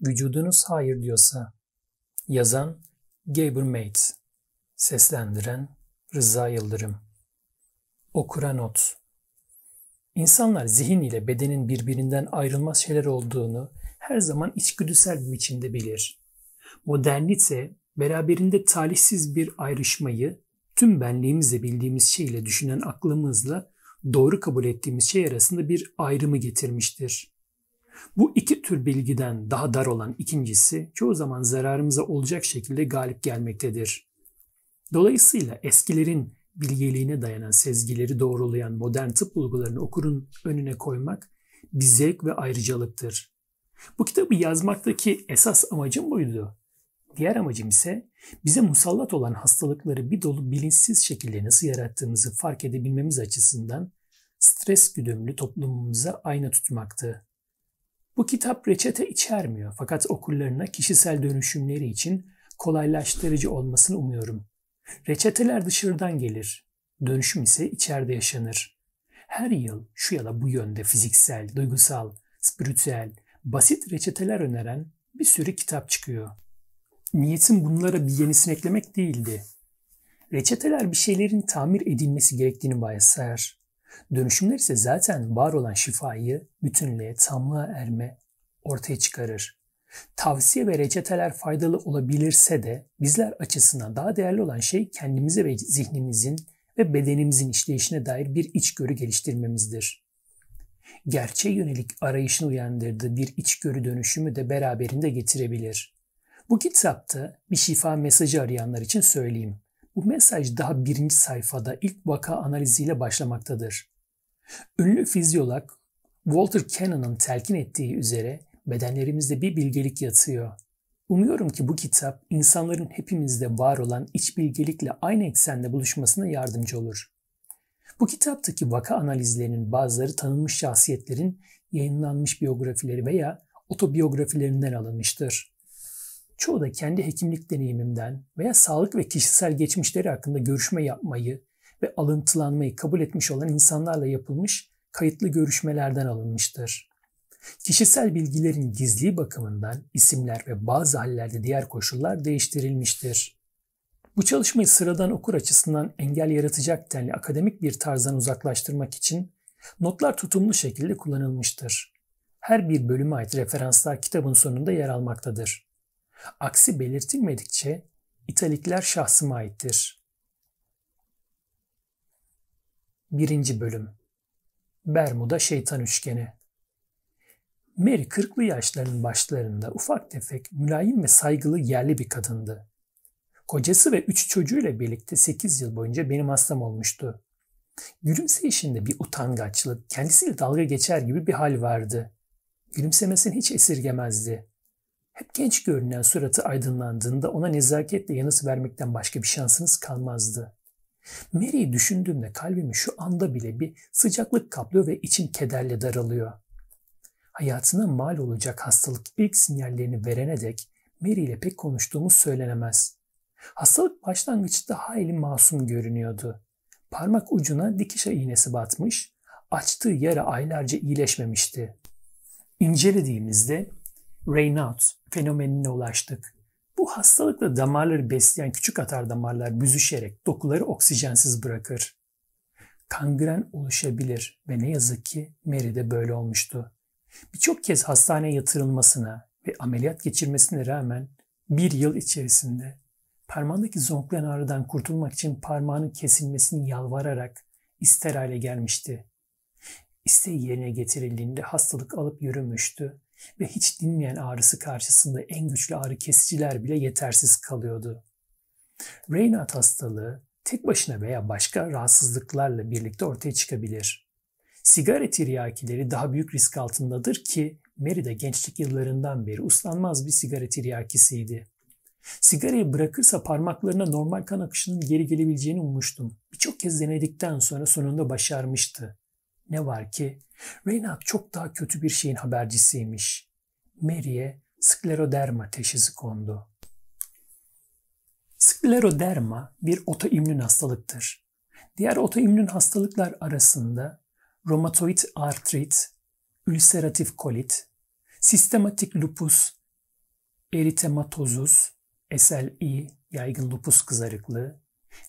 vücudunuz hayır diyorsa. Yazan Gaber Mates Seslendiren Rıza Yıldırım Okura not İnsanlar zihin ile bedenin birbirinden ayrılmaz şeyler olduğunu her zaman içgüdüsel bir biçimde bilir. Modernite beraberinde talihsiz bir ayrışmayı tüm benliğimizle bildiğimiz şey ile düşünen aklımızla doğru kabul ettiğimiz şey arasında bir ayrımı getirmiştir. Bu iki tür bilgiden daha dar olan ikincisi çoğu zaman zararımıza olacak şekilde galip gelmektedir. Dolayısıyla eskilerin bilgeliğine dayanan sezgileri doğrulayan modern tıp bulgularını okurun önüne koymak bir zevk ve ayrıcalıktır. Bu kitabı yazmaktaki esas amacım buydu. Diğer amacım ise bize musallat olan hastalıkları bir dolu bilinçsiz şekilde nasıl yarattığımızı fark edebilmemiz açısından stres güdümlü toplumumuza ayna tutmaktı. Bu kitap reçete içermiyor fakat okurlarına kişisel dönüşümleri için kolaylaştırıcı olmasını umuyorum. Reçeteler dışarıdan gelir, dönüşüm ise içeride yaşanır. Her yıl şu ya da bu yönde fiziksel, duygusal, spiritüel, basit reçeteler öneren bir sürü kitap çıkıyor. Niyetim bunlara bir yenisini eklemek değildi. Reçeteler bir şeylerin tamir edilmesi gerektiğini varsayar. Dönüşümler ise zaten var olan şifayı bütünlüğe, tamlığa erme ortaya çıkarır. Tavsiye ve reçeteler faydalı olabilirse de bizler açısından daha değerli olan şey kendimize ve zihnimizin ve bedenimizin işleyişine dair bir içgörü geliştirmemizdir. Gerçeğe yönelik arayışını uyandırdığı bir içgörü dönüşümü de beraberinde getirebilir. Bu kitapta bir şifa mesajı arayanlar için söyleyeyim. Bu mesaj daha birinci sayfada ilk vaka analiziyle başlamaktadır. Ünlü fizyolog Walter Cannon'ın telkin ettiği üzere bedenlerimizde bir bilgelik yatıyor. Umuyorum ki bu kitap insanların hepimizde var olan iç bilgelikle aynı eksende buluşmasına yardımcı olur. Bu kitaptaki vaka analizlerinin bazıları tanınmış şahsiyetlerin yayınlanmış biyografileri veya otobiyografilerinden alınmıştır. Çoğu da kendi hekimlik deneyimimden veya sağlık ve kişisel geçmişleri hakkında görüşme yapmayı ve alıntılanmayı kabul etmiş olan insanlarla yapılmış kayıtlı görüşmelerden alınmıştır. Kişisel bilgilerin gizli bakımından isimler ve bazı hallerde diğer koşullar değiştirilmiştir. Bu çalışmayı sıradan okur açısından engel yaratacak denli akademik bir tarzdan uzaklaştırmak için notlar tutumlu şekilde kullanılmıştır. Her bir bölüme ait referanslar kitabın sonunda yer almaktadır. Aksi belirtilmedikçe italikler şahsıma aittir. Birinci Bölüm Bermuda Şeytan Üçgeni Mary kırklı yaşlarının başlarında ufak tefek, mülayim ve saygılı yerli bir kadındı. Kocası ve üç çocuğuyla birlikte 8 yıl boyunca benim hastam olmuştu. Gülümseyişinde bir utangaçlık, kendisiyle dalga geçer gibi bir hal vardı. Gülümsemesini hiç esirgemezdi. Hep genç görünen suratı aydınlandığında ona nezaketle yanıt vermekten başka bir şansınız kalmazdı. Mary'i düşündüğümde kalbimi şu anda bile bir sıcaklık kaplıyor ve içim kederle daralıyor. Hayatına mal olacak hastalık ilk sinyallerini verene dek Mary ile pek konuştuğumuz söylenemez. Hastalık başlangıçta hayli masum görünüyordu. Parmak ucuna dikiş iğnesi batmış, açtığı yara aylarca iyileşmemişti. İncelediğimizde Raynaud fenomenine ulaştık. Bu hastalıkla damarları besleyen küçük atar damarlar büzüşerek dokuları oksijensiz bırakır. Kangren oluşabilir ve ne yazık ki Mary'de böyle olmuştu. Birçok kez hastaneye yatırılmasına ve ameliyat geçirmesine rağmen bir yıl içerisinde parmağındaki zonklayan ağrıdan kurtulmak için parmağının kesilmesini yalvararak ister hale gelmişti. İsteği yerine getirildiğinde hastalık alıp yürümüştü ve hiç dinmeyen ağrısı karşısında en güçlü ağrı kesiciler bile yetersiz kalıyordu. Raynaud hastalığı tek başına veya başka rahatsızlıklarla birlikte ortaya çıkabilir. Sigara tiryakileri daha büyük risk altındadır ki Mary de gençlik yıllarından beri uslanmaz bir sigara tiryakisiydi. Sigarayı bırakırsa parmaklarına normal kan akışının geri gelebileceğini ummuştum. Birçok kez denedikten sonra sonunda başarmıştı. Ne var ki Reinhardt çok daha kötü bir şeyin habercisiymiş. Mary'e skleroderma teşhisi kondu. Skleroderma bir otoimmün hastalıktır. Diğer otoimmün hastalıklar arasında romatoid artrit, ülseratif kolit, sistematik lupus, eritematozus, SLE, yaygın lupus kızarıklığı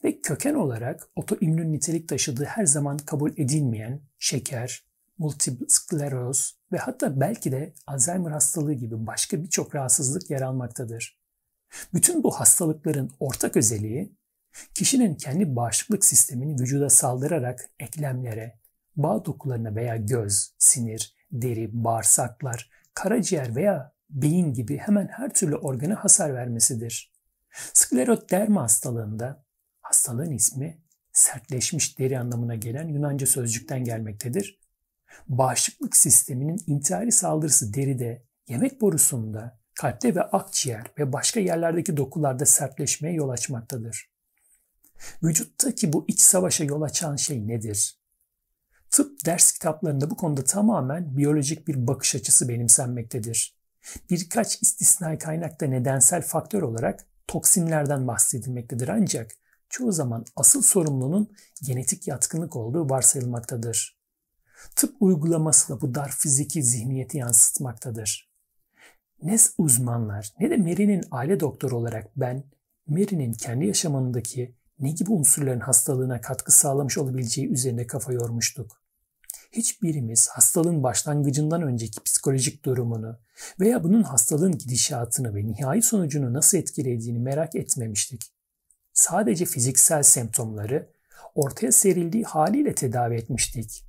ve köken olarak otoimmün nitelik taşıdığı her zaman kabul edilmeyen şeker, multiple skleroz ve hatta belki de Alzheimer hastalığı gibi başka birçok rahatsızlık yer almaktadır. Bütün bu hastalıkların ortak özelliği kişinin kendi bağışıklık sistemini vücuda saldırarak eklemlere, bağ dokularına veya göz, sinir, deri, bağırsaklar, karaciğer veya beyin gibi hemen her türlü organa hasar vermesidir. Skleroderma hastalığında hastalığın ismi sertleşmiş deri anlamına gelen Yunanca sözcükten gelmektedir. Bağışıklık sisteminin intihari saldırısı deride, yemek borusunda, kalpte ve akciğer ve başka yerlerdeki dokularda sertleşmeye yol açmaktadır. Vücuttaki bu iç savaşa yol açan şey nedir? Tıp ders kitaplarında bu konuda tamamen biyolojik bir bakış açısı benimsenmektedir. Birkaç istisnai kaynakta nedensel faktör olarak toksinlerden bahsedilmektedir ancak çoğu zaman asıl sorumlunun genetik yatkınlık olduğu varsayılmaktadır. Tıp uygulaması da bu dar fiziki zihniyeti yansıtmaktadır. Ne uzmanlar ne de Mary'nin aile doktoru olarak ben Mary'nin kendi yaşamındaki ne gibi unsurların hastalığına katkı sağlamış olabileceği üzerine kafa yormuştuk. Hiçbirimiz hastalığın başlangıcından önceki psikolojik durumunu veya bunun hastalığın gidişatını ve nihai sonucunu nasıl etkilediğini merak etmemiştik. Sadece fiziksel semptomları ortaya serildiği haliyle tedavi etmiştik.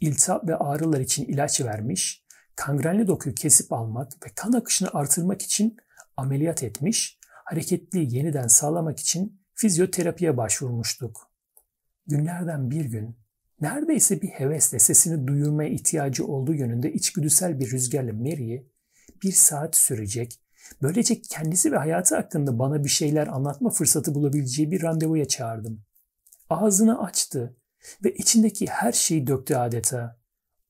İltihap ve ağrılar için ilaç vermiş, kangrenli dokuyu kesip almak ve kan akışını artırmak için ameliyat etmiş, hareketliği yeniden sağlamak için fizyoterapiye başvurmuştuk. Günlerden bir gün neredeyse bir hevesle sesini duyurmaya ihtiyacı olduğu yönünde içgüdüsel bir rüzgarla Mary'i bir saat sürecek, böylece kendisi ve hayatı hakkında bana bir şeyler anlatma fırsatı bulabileceği bir randevuya çağırdım. Ağzını açtı ve içindeki her şeyi döktü adeta.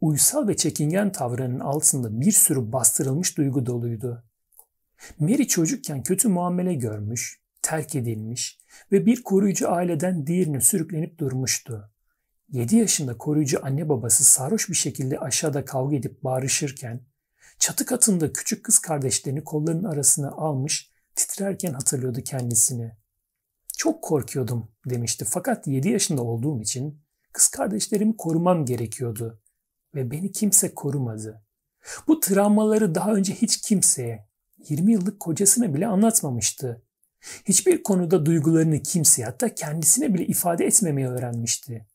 Uysal ve çekingen tavrının altında bir sürü bastırılmış duygu doluydu. Mary çocukken kötü muamele görmüş, terk edilmiş ve bir koruyucu aileden diğerine sürüklenip durmuştu. 7 yaşında koruyucu anne babası sarhoş bir şekilde aşağıda kavga edip bağırışırken, çatı katında küçük kız kardeşlerini kollarının arasına almış, titrerken hatırlıyordu kendisini. Çok korkuyordum demişti fakat 7 yaşında olduğum için kız kardeşlerimi korumam gerekiyordu ve beni kimse korumadı. Bu travmaları daha önce hiç kimseye, 20 yıllık kocasına bile anlatmamıştı. Hiçbir konuda duygularını kimseye hatta kendisine bile ifade etmemeyi öğrenmişti.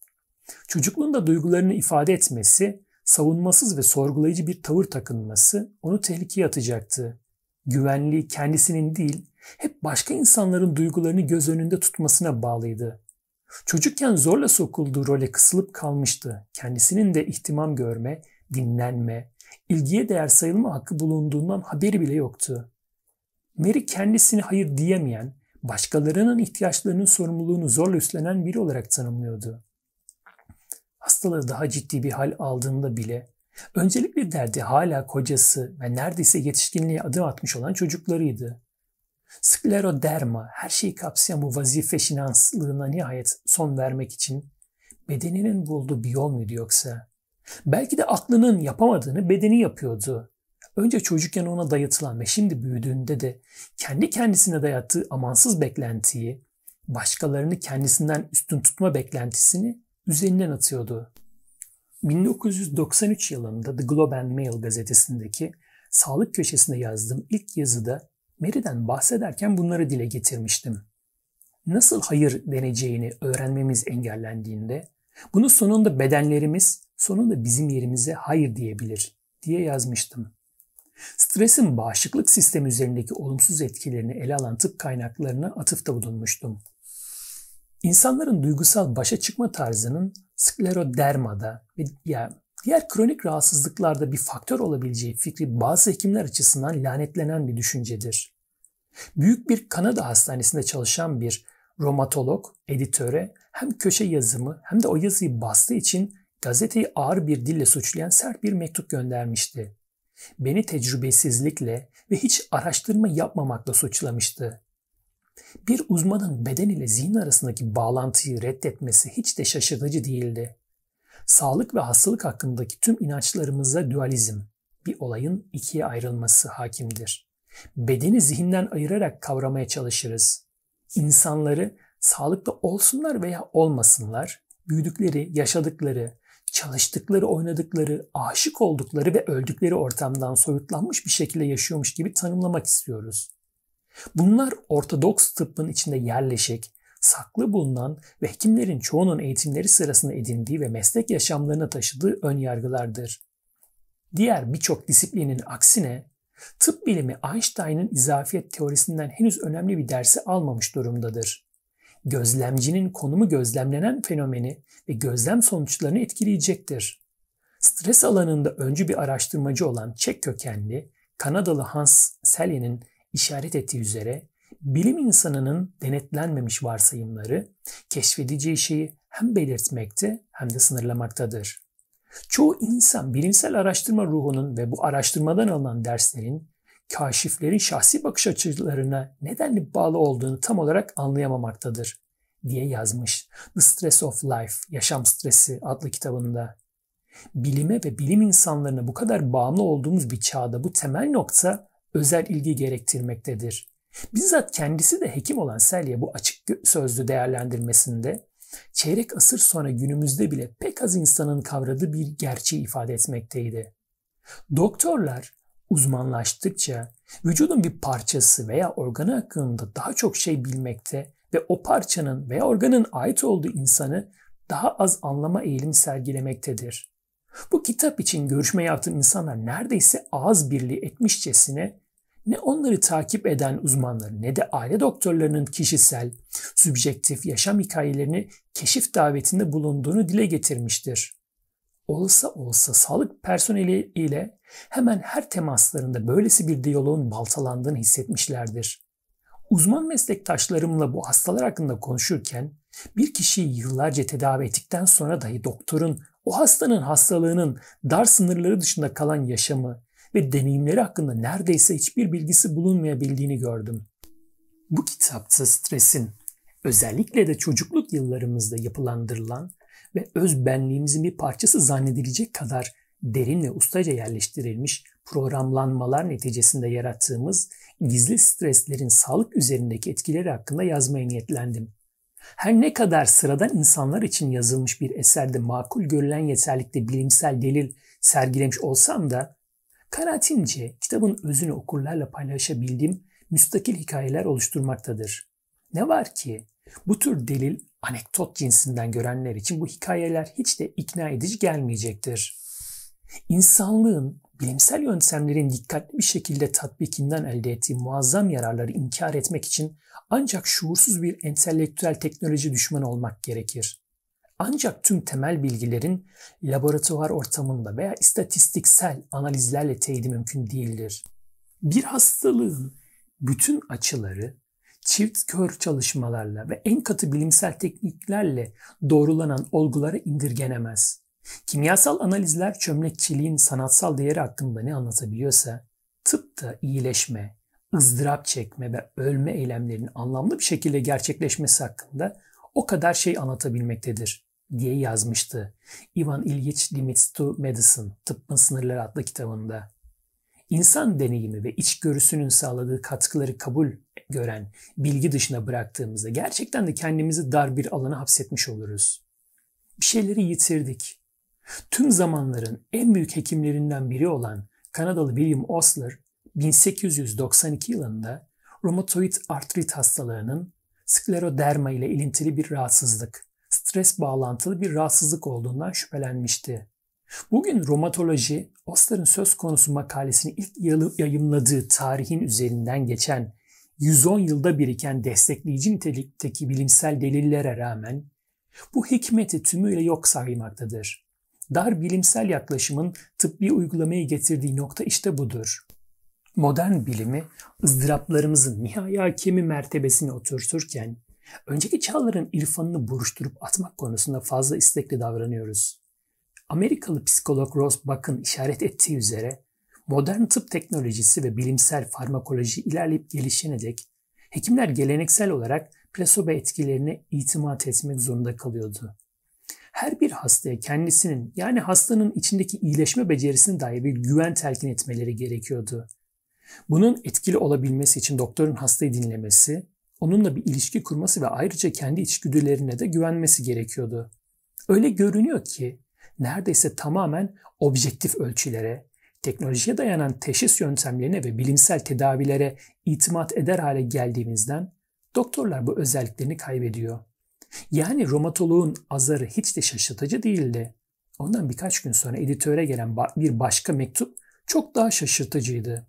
Çocukluğunda duygularını ifade etmesi, savunmasız ve sorgulayıcı bir tavır takınması onu tehlikeye atacaktı. Güvenliği kendisinin değil, hep başka insanların duygularını göz önünde tutmasına bağlıydı. Çocukken zorla sokulduğu role kısılıp kalmıştı. Kendisinin de ihtimam görme, dinlenme, ilgiye değer sayılma hakkı bulunduğundan haberi bile yoktu. Mary kendisini hayır diyemeyen, başkalarının ihtiyaçlarının sorumluluğunu zorla üstlenen biri olarak tanımlıyordu. Hastalığı daha ciddi bir hal aldığında bile öncelik bir derdi hala kocası ve neredeyse yetişkinliğe adım atmış olan çocuklarıydı. Skleroderma her şeyi kapsayan bu vazife şinanslığına nihayet son vermek için bedeninin bulduğu bir yol muydu yoksa? Belki de aklının yapamadığını bedeni yapıyordu. Önce çocukken ona dayatılan ve şimdi büyüdüğünde de kendi kendisine dayattığı amansız beklentiyi, başkalarını kendisinden üstün tutma beklentisini üzerinden atıyordu. 1993 yılında The Globe and Mail gazetesindeki sağlık köşesinde yazdığım ilk yazıda Mary'den bahsederken bunları dile getirmiştim. Nasıl hayır deneceğini öğrenmemiz engellendiğinde bunu sonunda bedenlerimiz sonunda bizim yerimize hayır diyebilir diye yazmıştım. Stresin bağışıklık sistemi üzerindeki olumsuz etkilerini ele alan tıp kaynaklarına atıfta bulunmuştum. İnsanların duygusal başa çıkma tarzının sklerodermada ve diğer kronik rahatsızlıklarda bir faktör olabileceği fikri bazı hekimler açısından lanetlenen bir düşüncedir. Büyük bir Kanada hastanesinde çalışan bir romatolog editöre hem köşe yazımı hem de o yazıyı bastığı için gazeteyi ağır bir dille suçlayan sert bir mektup göndermişti. Beni tecrübesizlikle ve hiç araştırma yapmamakla suçlamıştı. Bir uzmanın beden ile zihin arasındaki bağlantıyı reddetmesi hiç de şaşırtıcı değildi. Sağlık ve hastalık hakkındaki tüm inançlarımızda dualizm, bir olayın ikiye ayrılması hakimdir. Bedeni zihinden ayırarak kavramaya çalışırız. İnsanları sağlıklı olsunlar veya olmasınlar, büyüdükleri, yaşadıkları, çalıştıkları, oynadıkları, aşık oldukları ve öldükleri ortamdan soyutlanmış bir şekilde yaşıyormuş gibi tanımlamak istiyoruz. Bunlar Ortodoks tıbbın içinde yerleşik, saklı bulunan ve hekimlerin çoğunun eğitimleri sırasında edindiği ve meslek yaşamlarına taşıdığı ön yargılardır. Diğer birçok disiplinin aksine tıp bilimi Einstein'ın izafiyet teorisinden henüz önemli bir dersi almamış durumdadır. Gözlemcinin konumu gözlemlenen fenomeni ve gözlem sonuçlarını etkileyecektir. Stres alanında öncü bir araştırmacı olan Çek kökenli Kanadalı Hans Selye'nin işaret ettiği üzere bilim insanının denetlenmemiş varsayımları keşfedeceği şeyi hem belirtmekte hem de sınırlamaktadır. Çoğu insan bilimsel araştırma ruhunun ve bu araştırmadan alınan derslerin kaşiflerin şahsi bakış açılarına nedenli bağlı olduğunu tam olarak anlayamamaktadır diye yazmış The Stress of Life, Yaşam Stresi adlı kitabında. Bilime ve bilim insanlarına bu kadar bağımlı olduğumuz bir çağda bu temel nokta özel ilgi gerektirmektedir. Bizzat kendisi de hekim olan Selye bu açık sözlü değerlendirmesinde çeyrek asır sonra günümüzde bile pek az insanın kavradığı bir gerçeği ifade etmekteydi. Doktorlar uzmanlaştıkça vücudun bir parçası veya organı hakkında daha çok şey bilmekte ve o parçanın veya organın ait olduğu insanı daha az anlama eğilimi sergilemektedir. Bu kitap için görüşme yaptığım insanlar neredeyse ağız birliği etmişçesine ne onları takip eden uzmanlar ne de aile doktorlarının kişisel, sübjektif yaşam hikayelerini keşif davetinde bulunduğunu dile getirmiştir. Olsa olsa sağlık personeli ile hemen her temaslarında böylesi bir diyaloğun baltalandığını hissetmişlerdir. Uzman meslektaşlarımla bu hastalar hakkında konuşurken bir kişiyi yıllarca tedavi ettikten sonra dahi doktorun o hastanın hastalığının dar sınırları dışında kalan yaşamı ve deneyimleri hakkında neredeyse hiçbir bilgisi bulunmayabildiğini gördüm. Bu kitapta stresin özellikle de çocukluk yıllarımızda yapılandırılan ve öz benliğimizin bir parçası zannedilecek kadar derin ve ustaca yerleştirilmiş programlanmalar neticesinde yarattığımız gizli streslerin sağlık üzerindeki etkileri hakkında yazmaya niyetlendim. Her ne kadar sıradan insanlar için yazılmış bir eserde makul görülen yeterlikte bilimsel delil sergilemiş olsam da kanaatimce kitabın özünü okurlarla paylaşabildiğim müstakil hikayeler oluşturmaktadır. Ne var ki bu tür delil anekdot cinsinden görenler için bu hikayeler hiç de ikna edici gelmeyecektir. İnsanlığın bilimsel yöntemlerin dikkatli bir şekilde tatbikinden elde ettiği muazzam yararları inkar etmek için ancak şuursuz bir entelektüel teknoloji düşmanı olmak gerekir. Ancak tüm temel bilgilerin laboratuvar ortamında veya istatistiksel analizlerle teyidi mümkün değildir. Bir hastalığın bütün açıları çift kör çalışmalarla ve en katı bilimsel tekniklerle doğrulanan olgulara indirgenemez. Kimyasal analizler çömlekçiliğin sanatsal değeri hakkında ne anlatabiliyorsa, tıp da iyileşme, ızdırap çekme ve ölme eylemlerinin anlamlı bir şekilde gerçekleşmesi hakkında o kadar şey anlatabilmektedir diye yazmıştı Ivan Ilyich Limits to Medicine, Tıbbın Sınırları adlı kitabında. İnsan deneyimi ve içgörüsünün sağladığı katkıları kabul gören bilgi dışına bıraktığımızda gerçekten de kendimizi dar bir alana hapsetmiş oluruz. Bir şeyleri yitirdik. Tüm zamanların en büyük hekimlerinden biri olan Kanadalı William Osler 1892 yılında romatoid artrit hastalığının skleroderma ile ilintili bir rahatsızlık, stres bağlantılı bir rahatsızlık olduğundan şüphelenmişti. Bugün romatoloji, Osler'ın söz konusu makalesini ilk yayımladığı tarihin üzerinden geçen 110 yılda biriken destekleyici nitelikteki bilimsel delillere rağmen bu hikmeti tümüyle yok saymaktadır. Dar bilimsel yaklaşımın tıbbi uygulamayı getirdiği nokta işte budur. Modern bilimi ızdıraplarımızın nihai hakemi mertebesine oturturken önceki çağların irfanını buruşturup atmak konusunda fazla istekli davranıyoruz. Amerikalı psikolog Ross Buck'ın işaret ettiği üzere modern tıp teknolojisi ve bilimsel farmakoloji ilerleyip gelişene dek hekimler geleneksel olarak plasebo etkilerine itimat etmek zorunda kalıyordu. Her bir hastaya kendisinin yani hastanın içindeki iyileşme becerisine dair bir güven telkin etmeleri gerekiyordu. Bunun etkili olabilmesi için doktorun hastayı dinlemesi, onunla bir ilişki kurması ve ayrıca kendi içgüdülerine de güvenmesi gerekiyordu. Öyle görünüyor ki neredeyse tamamen objektif ölçülere, teknolojiye dayanan teşhis yöntemlerine ve bilimsel tedavilere itimat eder hale geldiğimizden doktorlar bu özelliklerini kaybediyor. Yani romatoloğun azarı hiç de şaşırtıcı değildi. Ondan birkaç gün sonra editöre gelen bir başka mektup çok daha şaşırtıcıydı.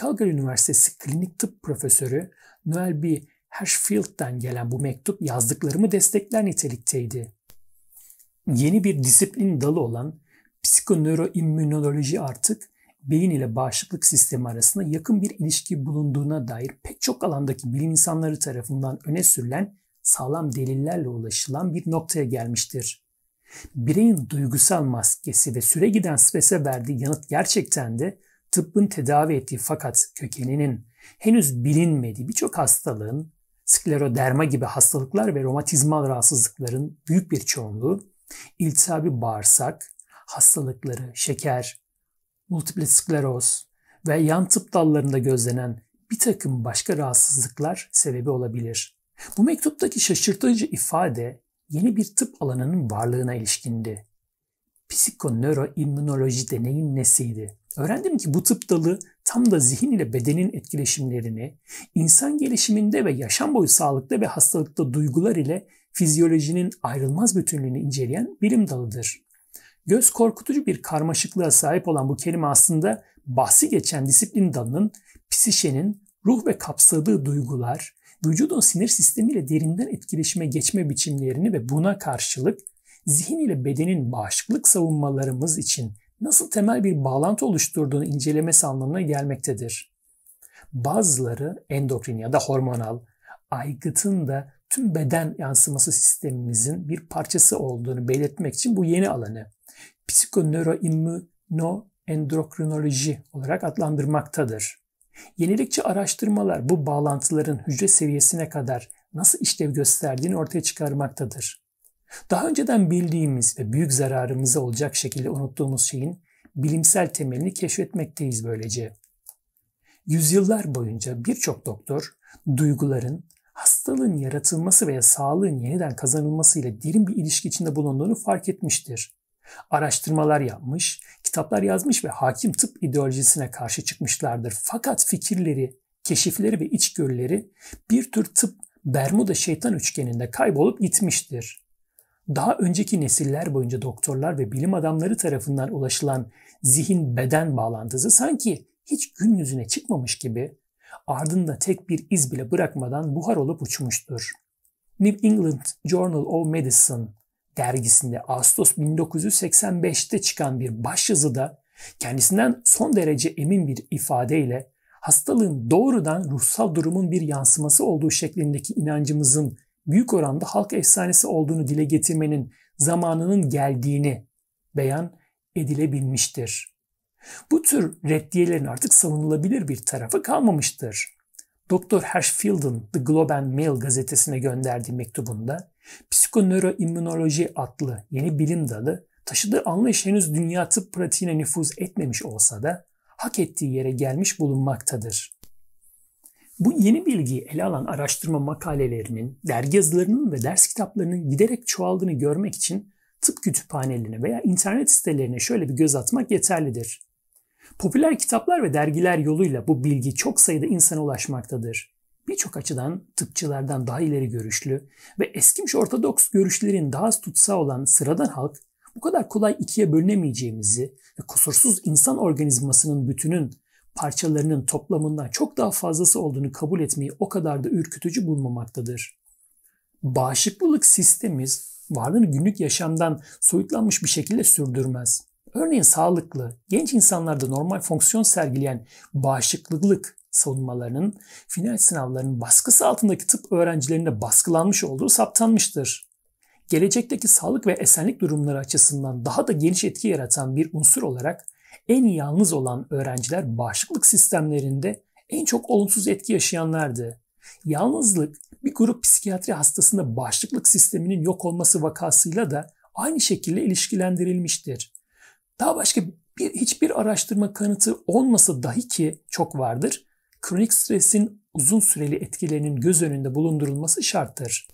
Calgary Üniversitesi Klinik Tıp Profesörü Noel B. Hirschfield'den gelen bu mektup yazdıklarımı destekler nitelikteydi. Yeni bir disiplin dalı olan psikonöroimmünoloji artık beyin ile bağışıklık sistemi arasında yakın bir ilişki bulunduğuna dair pek çok alandaki bilim insanları tarafından öne sürülen sağlam delillerle ulaşılan bir noktaya gelmiştir. Bireyin duygusal maskesi ve süre giden strese verdiği yanıt gerçekten de tıbbın tedavi ettiği fakat kökeninin henüz bilinmediği birçok hastalığın, skleroderma gibi hastalıklar ve romatizmal rahatsızlıkların büyük bir çoğunluğu, iltihabi bağırsak, hastalıkları, şeker, multiple skleroz ve yan tıp dallarında gözlenen bir takım başka rahatsızlıklar sebebi olabilir. Bu mektuptaki şaşırtıcı ifade yeni bir tıp alanının varlığına ilişkindi. Psikonöroimmünoloji deneyin nesiydi? Öğrendim ki bu tıp dalı tam da zihin ile bedenin etkileşimlerini, insan gelişiminde ve yaşam boyu sağlıkta ve hastalıkta duygular ile fizyolojinin ayrılmaz bütünlüğünü inceleyen bilim dalıdır. Göz korkutucu bir karmaşıklığa sahip olan bu kelime aslında bahsi geçen disiplin dalının psişenin ruh ve kapsadığı duygular, vücudun sinir sistemiyle derinden etkileşime geçme biçimlerini ve buna karşılık zihin ile bedenin bağışıklık savunmalarımız için nasıl temel bir bağlantı oluşturduğunu incelemesi anlamına gelmektedir. Bazıları endokrin ya da hormonal, aygıtın da tüm beden yansıması sistemimizin bir parçası olduğunu belirtmek için bu yeni alanı psikonöroimmünoendokrinoloji olarak adlandırmaktadır. Yenilikçi araştırmalar bu bağlantıların hücre seviyesine kadar nasıl işlev gösterdiğini ortaya çıkarmaktadır. Daha önceden bildiğimiz ve büyük zararımıza olacak şekilde unuttuğumuz şeyin bilimsel temelini keşfetmekteyiz böylece. Yüzyıllar boyunca birçok doktor duyguların hastalığın yaratılması veya sağlığın yeniden kazanılması ile derin bir ilişki içinde bulunduğunu fark etmiştir. Araştırmalar yapmış, kitaplar yazmış ve hakim tıp ideolojisine karşı çıkmışlardır. Fakat fikirleri, keşifleri ve içgörüleri bir tür tıp Bermuda şeytan üçgeninde kaybolup gitmiştir. Daha önceki nesiller boyunca doktorlar ve bilim adamları tarafından ulaşılan zihin beden bağlantısı sanki hiç gün yüzüne çıkmamış gibi ardında tek bir iz bile bırakmadan buhar olup uçmuştur. New England Journal of Medicine dergisinde Ağustos 1985'te çıkan bir başyazıda kendisinden son derece emin bir ifadeyle hastalığın doğrudan ruhsal durumun bir yansıması olduğu şeklindeki inancımızın büyük oranda halk efsanesi olduğunu dile getirmenin zamanının geldiğini beyan edilebilmiştir. Bu tür reddiyelerin artık savunulabilir bir tarafı kalmamıştır. Dr. Hirschfield'ın The Globe and Mail gazetesine gönderdiği mektubunda psikonöroimmünoloji adlı yeni bilim dalı taşıdığı anlayış henüz dünya tıp pratiğine nüfuz etmemiş olsa da hak ettiği yere gelmiş bulunmaktadır. Bu yeni bilgiyi ele alan araştırma makalelerinin, dergi yazılarının ve ders kitaplarının giderek çoğaldığını görmek için tıp kütüphanelerine veya internet sitelerine şöyle bir göz atmak yeterlidir. Popüler kitaplar ve dergiler yoluyla bu bilgi çok sayıda insana ulaşmaktadır. Birçok açıdan tıpçılardan daha ileri görüşlü ve eskimiş ortodoks görüşlerin daha az tutsağı olan sıradan halk bu kadar kolay ikiye bölünemeyeceğimizi ve kusursuz insan organizmasının bütünün parçalarının toplamından çok daha fazlası olduğunu kabul etmeyi o kadar da ürkütücü bulmamaktadır. Bağışıklık sistemimiz varlığını günlük yaşamdan soyutlanmış bir şekilde sürdürmez. Örneğin sağlıklı, genç insanlarda normal fonksiyon sergileyen bağışıklılık savunmalarının final sınavlarının baskısı altındaki tıp öğrencilerinde baskılanmış olduğu saptanmıştır. Gelecekteki sağlık ve esenlik durumları açısından daha da geniş etki yaratan bir unsur olarak en yalnız olan öğrenciler bağışıklık sistemlerinde en çok olumsuz etki yaşayanlardı. Yalnızlık bir grup psikiyatri hastasında bağışıklık sisteminin yok olması vakasıyla da aynı şekilde ilişkilendirilmiştir. Daha başka bir, hiçbir araştırma kanıtı olmasa dahi ki çok vardır, kronik stresin uzun süreli etkilerinin göz önünde bulundurulması şarttır.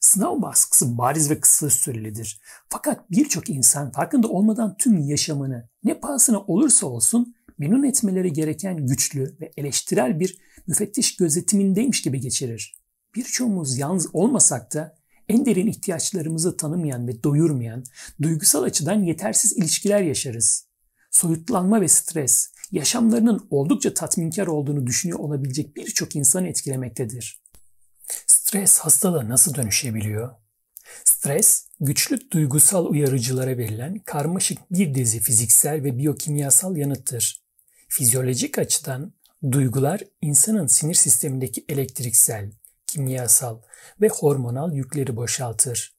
Sınav baskısı bariz ve kısa sürelidir. Fakat birçok insan farkında olmadan tüm yaşamını ne pahasına olursa olsun memnun etmeleri gereken güçlü ve eleştirel bir müfettiş gözetimindeymiş gibi geçirir. Birçoğumuz yalnız olmasak da en derin ihtiyaçlarımızı tanımayan ve doyurmayan, duygusal açıdan yetersiz ilişkiler yaşarız. Soyutlanma ve stres, yaşamlarının oldukça tatminkar olduğunu düşünüyor olabilecek birçok insanı etkilemektedir. Stres hastalığa nasıl dönüşebiliyor? Stres, güçlü duygusal uyarıcılara verilen karmaşık bir dizi fiziksel ve biyokimyasal yanıttır. Fizyolojik açıdan duygular insanın sinir sistemindeki elektriksel, kimyasal ve hormonal yükleri boşaltır.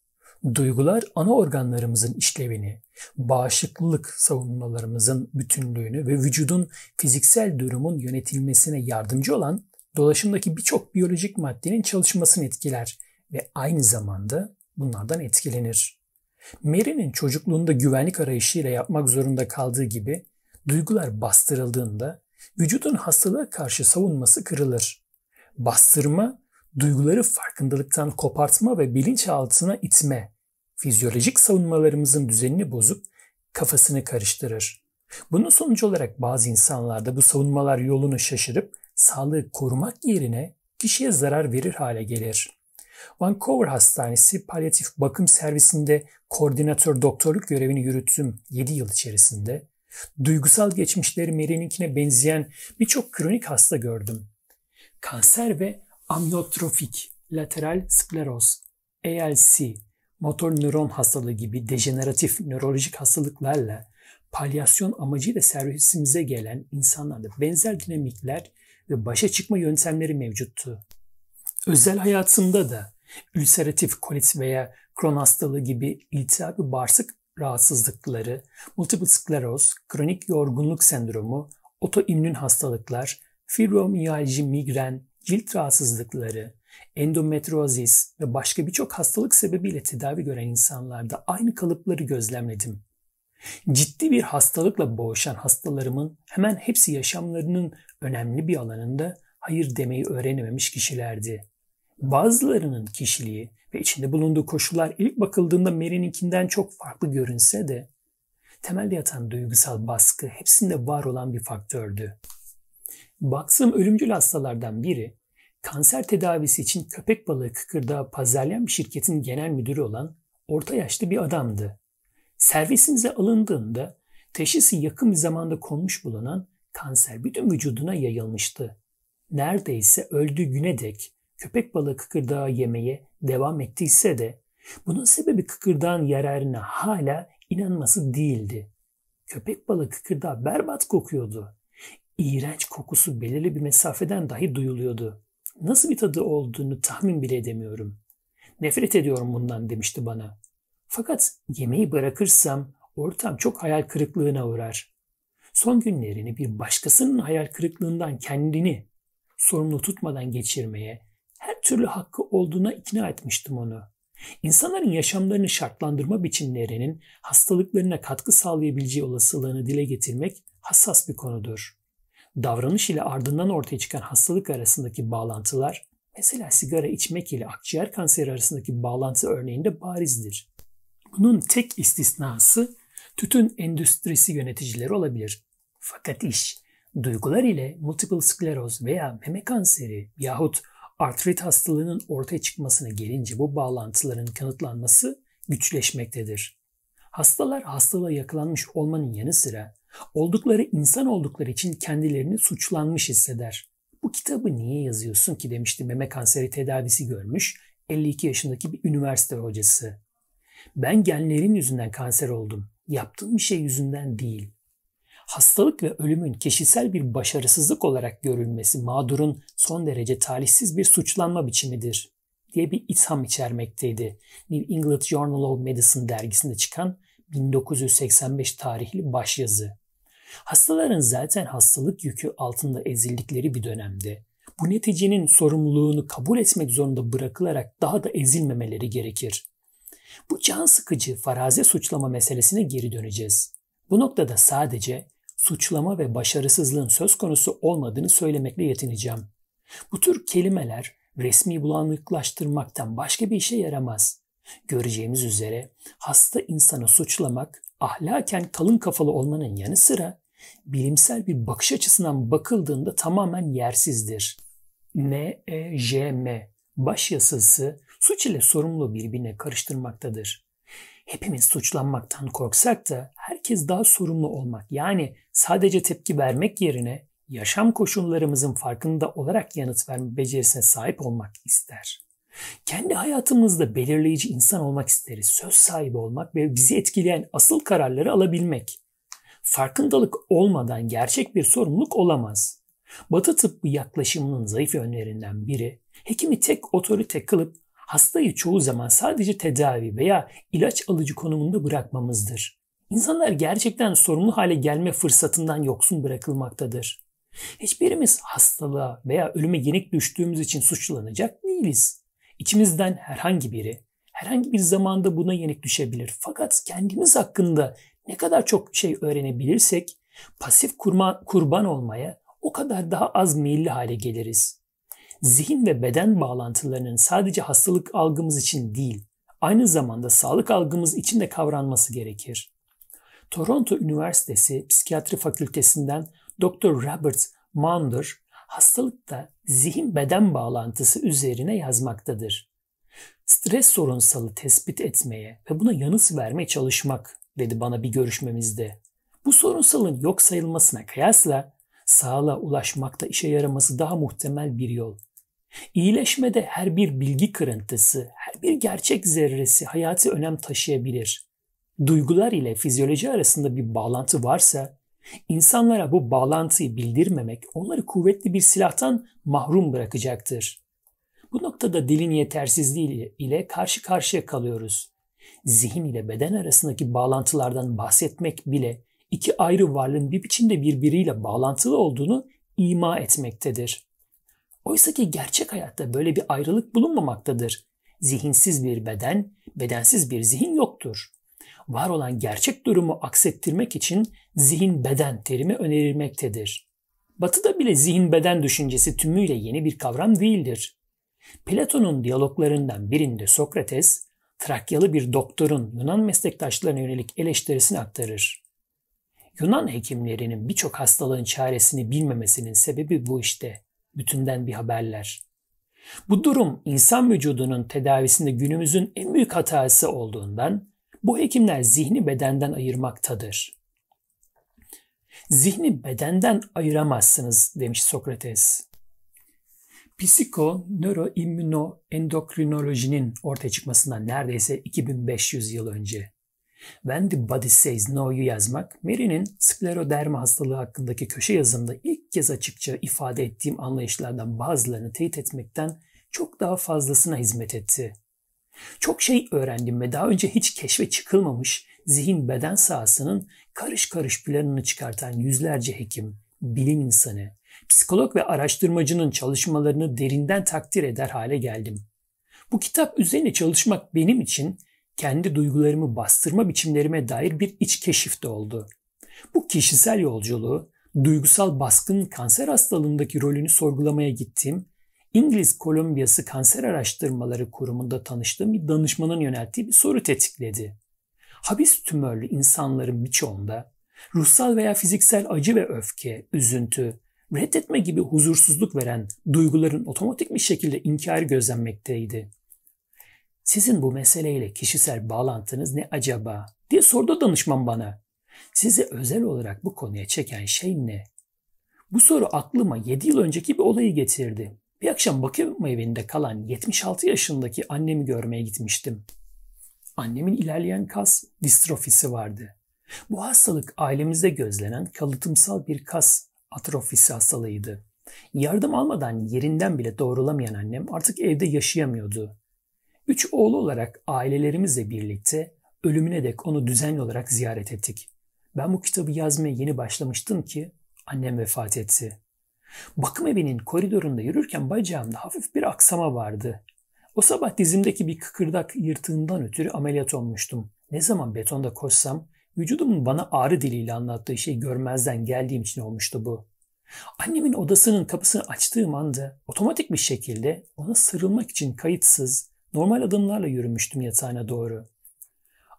Duygular ana organlarımızın işlevini, bağışıklık savunmalarımızın bütünlüğünü ve vücudun fiziksel durumun yönetilmesine yardımcı olan dolaşımdaki birçok biyolojik maddenin çalışmasını etkiler ve aynı zamanda bunlardan etkilenir. Mary'nin çocukluğunda güvenlik arayışıyla yapmak zorunda kaldığı gibi duygular bastırıldığında vücudun hastalığa karşı savunması kırılır. Bastırma, duyguları farkındalıktan kopartma ve bilinçaltına itme, fizyolojik savunmalarımızın düzenini bozup kafasını karıştırır. Bunun sonucu olarak bazı insanlarda bu savunmalar yolunu şaşırıp sağlığı korumak yerine kişiye zarar verir hale gelir. Vancouver Hastanesi palyatif bakım servisinde koordinatör doktorluk görevini yürüttüm 7 yıl içerisinde. Duygusal geçmişleri Mary'ninkine benzeyen birçok kronik hasta gördüm. Kanser ve amyotrofik lateral skleroz, ALC, motor nöron hastalığı gibi dejeneratif nörolojik hastalıklarla palyasyon amacıyla servisimize gelen insanlarda benzer dinamikler ve başa çıkma yöntemleri mevcuttu. Özel hayatımda da ülseratif kolit veya kron hastalığı gibi iltihabi bağırsak rahatsızlıkları, multiple skleroz, kronik yorgunluk sendromu, otoimmün hastalıklar, fibromiyalji, migren, cilt rahatsızlıkları, endometriozis ve başka birçok hastalık sebebiyle tedavi gören insanlarda aynı kalıpları gözlemledim. Ciddi bir hastalıkla boğuşan hastalarımın hemen hepsi yaşamlarının önemli bir alanında hayır demeyi öğrenememiş kişilerdi. Bazılarının kişiliği ve içinde bulunduğu koşullar ilk bakıldığında Mary'ninkinden çok farklı görünse de temelde yatan duygusal baskı hepsinde var olan bir faktördü. Baktığım ölümcül hastalardan biri kanser tedavisi için köpek balığı kıkırdağı pazarlayan bir şirketin genel müdürü olan orta yaşlı bir adamdı. Servisimize alındığında teşhisi yakın bir zamanda konmuş bulunan kanser bütün vücuduna yayılmıştı. Neredeyse öldüğü güne dek köpek balığı kıkırdağı yemeye devam ettiyse de bunun sebebi kıkırdağın yararına hala inanması değildi. Köpek balığı kıkırdağı berbat kokuyordu. İğrenç kokusu belirli bir mesafeden dahi duyuluyordu. Nasıl bir tadı olduğunu tahmin bile edemiyorum. Nefret ediyorum bundan demişti bana. Fakat yemeği bırakırsam ortam çok hayal kırıklığına uğrar. Son günlerini bir başkasının hayal kırıklığından kendini sorumlu tutmadan geçirmeye her türlü hakkı olduğuna ikna etmiştim onu. İnsanların yaşamlarını şartlandırma biçimlerinin hastalıklarına katkı sağlayabileceği olasılığını dile getirmek hassas bir konudur. Davranış ile ardından ortaya çıkan hastalık arasındaki bağlantılar, mesela sigara içmek ile akciğer kanseri arasındaki bağlantı örneğinde barizdir. Bunun tek istisnası tütün endüstrisi yöneticileri olabilir. Fakat iş duygular ile multiple skleroz veya meme kanseri yahut artrit hastalığının ortaya çıkmasına gelince bu bağlantıların kanıtlanması güçleşmektedir. Hastalar hastalığa yakalanmış olmanın yanı sıra oldukları insan oldukları için kendilerini suçlanmış hisseder. Bu kitabı niye yazıyorsun ki demişti meme kanseri tedavisi görmüş 52 yaşındaki bir üniversite hocası. Ben genlerim yüzünden kanser oldum. Yaptığım bir şey yüzünden değil hastalık ve ölümün kişisel bir başarısızlık olarak görülmesi mağdurun son derece talihsiz bir suçlanma biçimidir diye bir itham içermekteydi. New England Journal of Medicine dergisinde çıkan 1985 tarihli başyazı. Hastaların zaten hastalık yükü altında ezildikleri bir dönemde bu neticenin sorumluluğunu kabul etmek zorunda bırakılarak daha da ezilmemeleri gerekir. Bu can sıkıcı faraze suçlama meselesine geri döneceğiz. Bu noktada sadece suçlama ve başarısızlığın söz konusu olmadığını söylemekle yetineceğim. Bu tür kelimeler resmi bulanıklaştırmaktan başka bir işe yaramaz. Göreceğimiz üzere hasta insanı suçlamak ahlaken kalın kafalı olmanın yanı sıra bilimsel bir bakış açısından bakıldığında tamamen yersizdir. N, E, M baş yasası suç ile sorumlu birbirine karıştırmaktadır. Hepimiz suçlanmaktan korksak da herkes daha sorumlu olmak yani sadece tepki vermek yerine yaşam koşullarımızın farkında olarak yanıt verme becerisine sahip olmak ister. Kendi hayatımızda belirleyici insan olmak isteriz. Söz sahibi olmak ve bizi etkileyen asıl kararları alabilmek. Farkındalık olmadan gerçek bir sorumluluk olamaz. Batı tıbbı yaklaşımının zayıf yönlerinden biri, hekimi tek otorite kılıp hastayı çoğu zaman sadece tedavi veya ilaç alıcı konumunda bırakmamızdır. İnsanlar gerçekten sorumlu hale gelme fırsatından yoksun bırakılmaktadır. Hiçbirimiz hastalığa veya ölüme yenik düştüğümüz için suçlanacak değiliz. İçimizden herhangi biri herhangi bir zamanda buna yenik düşebilir. Fakat kendimiz hakkında ne kadar çok şey öğrenebilirsek pasif kurma, kurban olmaya o kadar daha az meyilli hale geliriz. Zihin ve beden bağlantılarının sadece hastalık algımız için değil, aynı zamanda sağlık algımız için de kavranması gerekir. Toronto Üniversitesi Psikiyatri Fakültesinden Dr. Robert Maunder hastalıkta zihin-beden bağlantısı üzerine yazmaktadır. Stres sorunsalı tespit etmeye ve buna yanıt vermeye çalışmak dedi bana bir görüşmemizde. Bu sorunsalın yok sayılmasına kıyasla sağlığa ulaşmakta işe yaraması daha muhtemel bir yol. İyileşmede her bir bilgi kırıntısı, her bir gerçek zerresi hayati önem taşıyabilir. Duygular ile fizyoloji arasında bir bağlantı varsa İnsanlara bu bağlantıyı bildirmemek onları kuvvetli bir silahtan mahrum bırakacaktır. Bu noktada dilin yetersizliği ile karşı karşıya kalıyoruz. Zihin ile beden arasındaki bağlantılardan bahsetmek bile iki ayrı varlığın bir biçimde birbiriyle bağlantılı olduğunu ima etmektedir. Oysa ki gerçek hayatta böyle bir ayrılık bulunmamaktadır. Zihinsiz bir beden, bedensiz bir zihin yoktur var olan gerçek durumu aksettirmek için zihin beden terimi önerilmektedir. Batı'da bile zihin beden düşüncesi tümüyle yeni bir kavram değildir. Platon'un diyaloglarından birinde Sokrates, Trakyalı bir doktorun Yunan meslektaşlarına yönelik eleştirisini aktarır. Yunan hekimlerinin birçok hastalığın çaresini bilmemesinin sebebi bu işte. Bütünden bir haberler. Bu durum insan vücudunun tedavisinde günümüzün en büyük hatası olduğundan bu hekimler zihni bedenden ayırmaktadır. Zihni bedenden ayıramazsınız demiş Sokrates. Psiko, nöroimmüno endokrinolojinin ortaya çıkmasından neredeyse 2500 yıl önce. When the Body Says No'yu yazmak, Mary'nin skleroderma hastalığı hakkındaki köşe yazımda ilk kez açıkça ifade ettiğim anlayışlardan bazılarını teyit etmekten çok daha fazlasına hizmet etti. Çok şey öğrendim ve daha önce hiç keşfe çıkılmamış zihin beden sahasının karış karış planını çıkartan yüzlerce hekim, bilim insanı, psikolog ve araştırmacının çalışmalarını derinden takdir eder hale geldim. Bu kitap üzerine çalışmak benim için kendi duygularımı bastırma biçimlerime dair bir iç keşif de oldu. Bu kişisel yolculuğu, duygusal baskın kanser hastalığındaki rolünü sorgulamaya gittim İngiliz Kolombiyası Kanser Araştırmaları Kurumu'nda tanıştığım bir danışmanın yönelttiği bir soru tetikledi. Habis tümörlü insanların birçoğunda ruhsal veya fiziksel acı ve öfke, üzüntü, reddetme gibi huzursuzluk veren duyguların otomatik bir şekilde inkarı gözlenmekteydi. Sizin bu meseleyle kişisel bağlantınız ne acaba diye sordu danışman bana. Sizi özel olarak bu konuya çeken şey ne? Bu soru aklıma 7 yıl önceki bir olayı getirdi. Bir akşam bakım evinde kalan 76 yaşındaki annemi görmeye gitmiştim. Annemin ilerleyen kas distrofisi vardı. Bu hastalık ailemizde gözlenen kalıtımsal bir kas atrofisi hastalığıydı. Yardım almadan yerinden bile doğrulamayan annem artık evde yaşayamıyordu. Üç oğlu olarak ailelerimizle birlikte ölümüne dek onu düzenli olarak ziyaret ettik. Ben bu kitabı yazmaya yeni başlamıştım ki annem vefat etti. Bakım evinin koridorunda yürürken bacağımda hafif bir aksama vardı. O sabah dizimdeki bir kıkırdak yırtığından ötürü ameliyat olmuştum. Ne zaman betonda koşsam Vücudumun bana ağrı diliyle anlattığı şeyi görmezden geldiğim için olmuştu bu. Annemin odasının kapısını açtığım anda otomatik bir şekilde ona sarılmak için kayıtsız, normal adımlarla yürümüştüm yatağına doğru.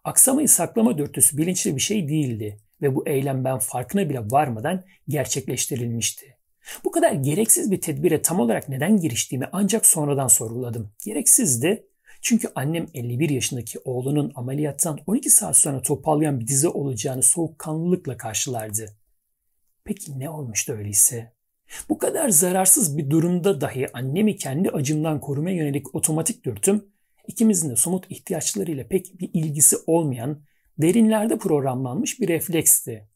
Aksamayı saklama dürtüsü bilinçli bir şey değildi ve bu eylem ben farkına bile varmadan gerçekleştirilmişti. Bu kadar gereksiz bir tedbire tam olarak neden giriştiğimi ancak sonradan sorguladım. Gereksizdi çünkü annem 51 yaşındaki oğlunun ameliyattan 12 saat sonra toparlayan bir dizi olacağını soğukkanlılıkla karşılardı. Peki ne olmuştu öyleyse? Bu kadar zararsız bir durumda dahi annemi kendi acımdan korumaya yönelik otomatik dürtüm, ikimizin de somut ihtiyaçlarıyla pek bir ilgisi olmayan, derinlerde programlanmış bir refleksti.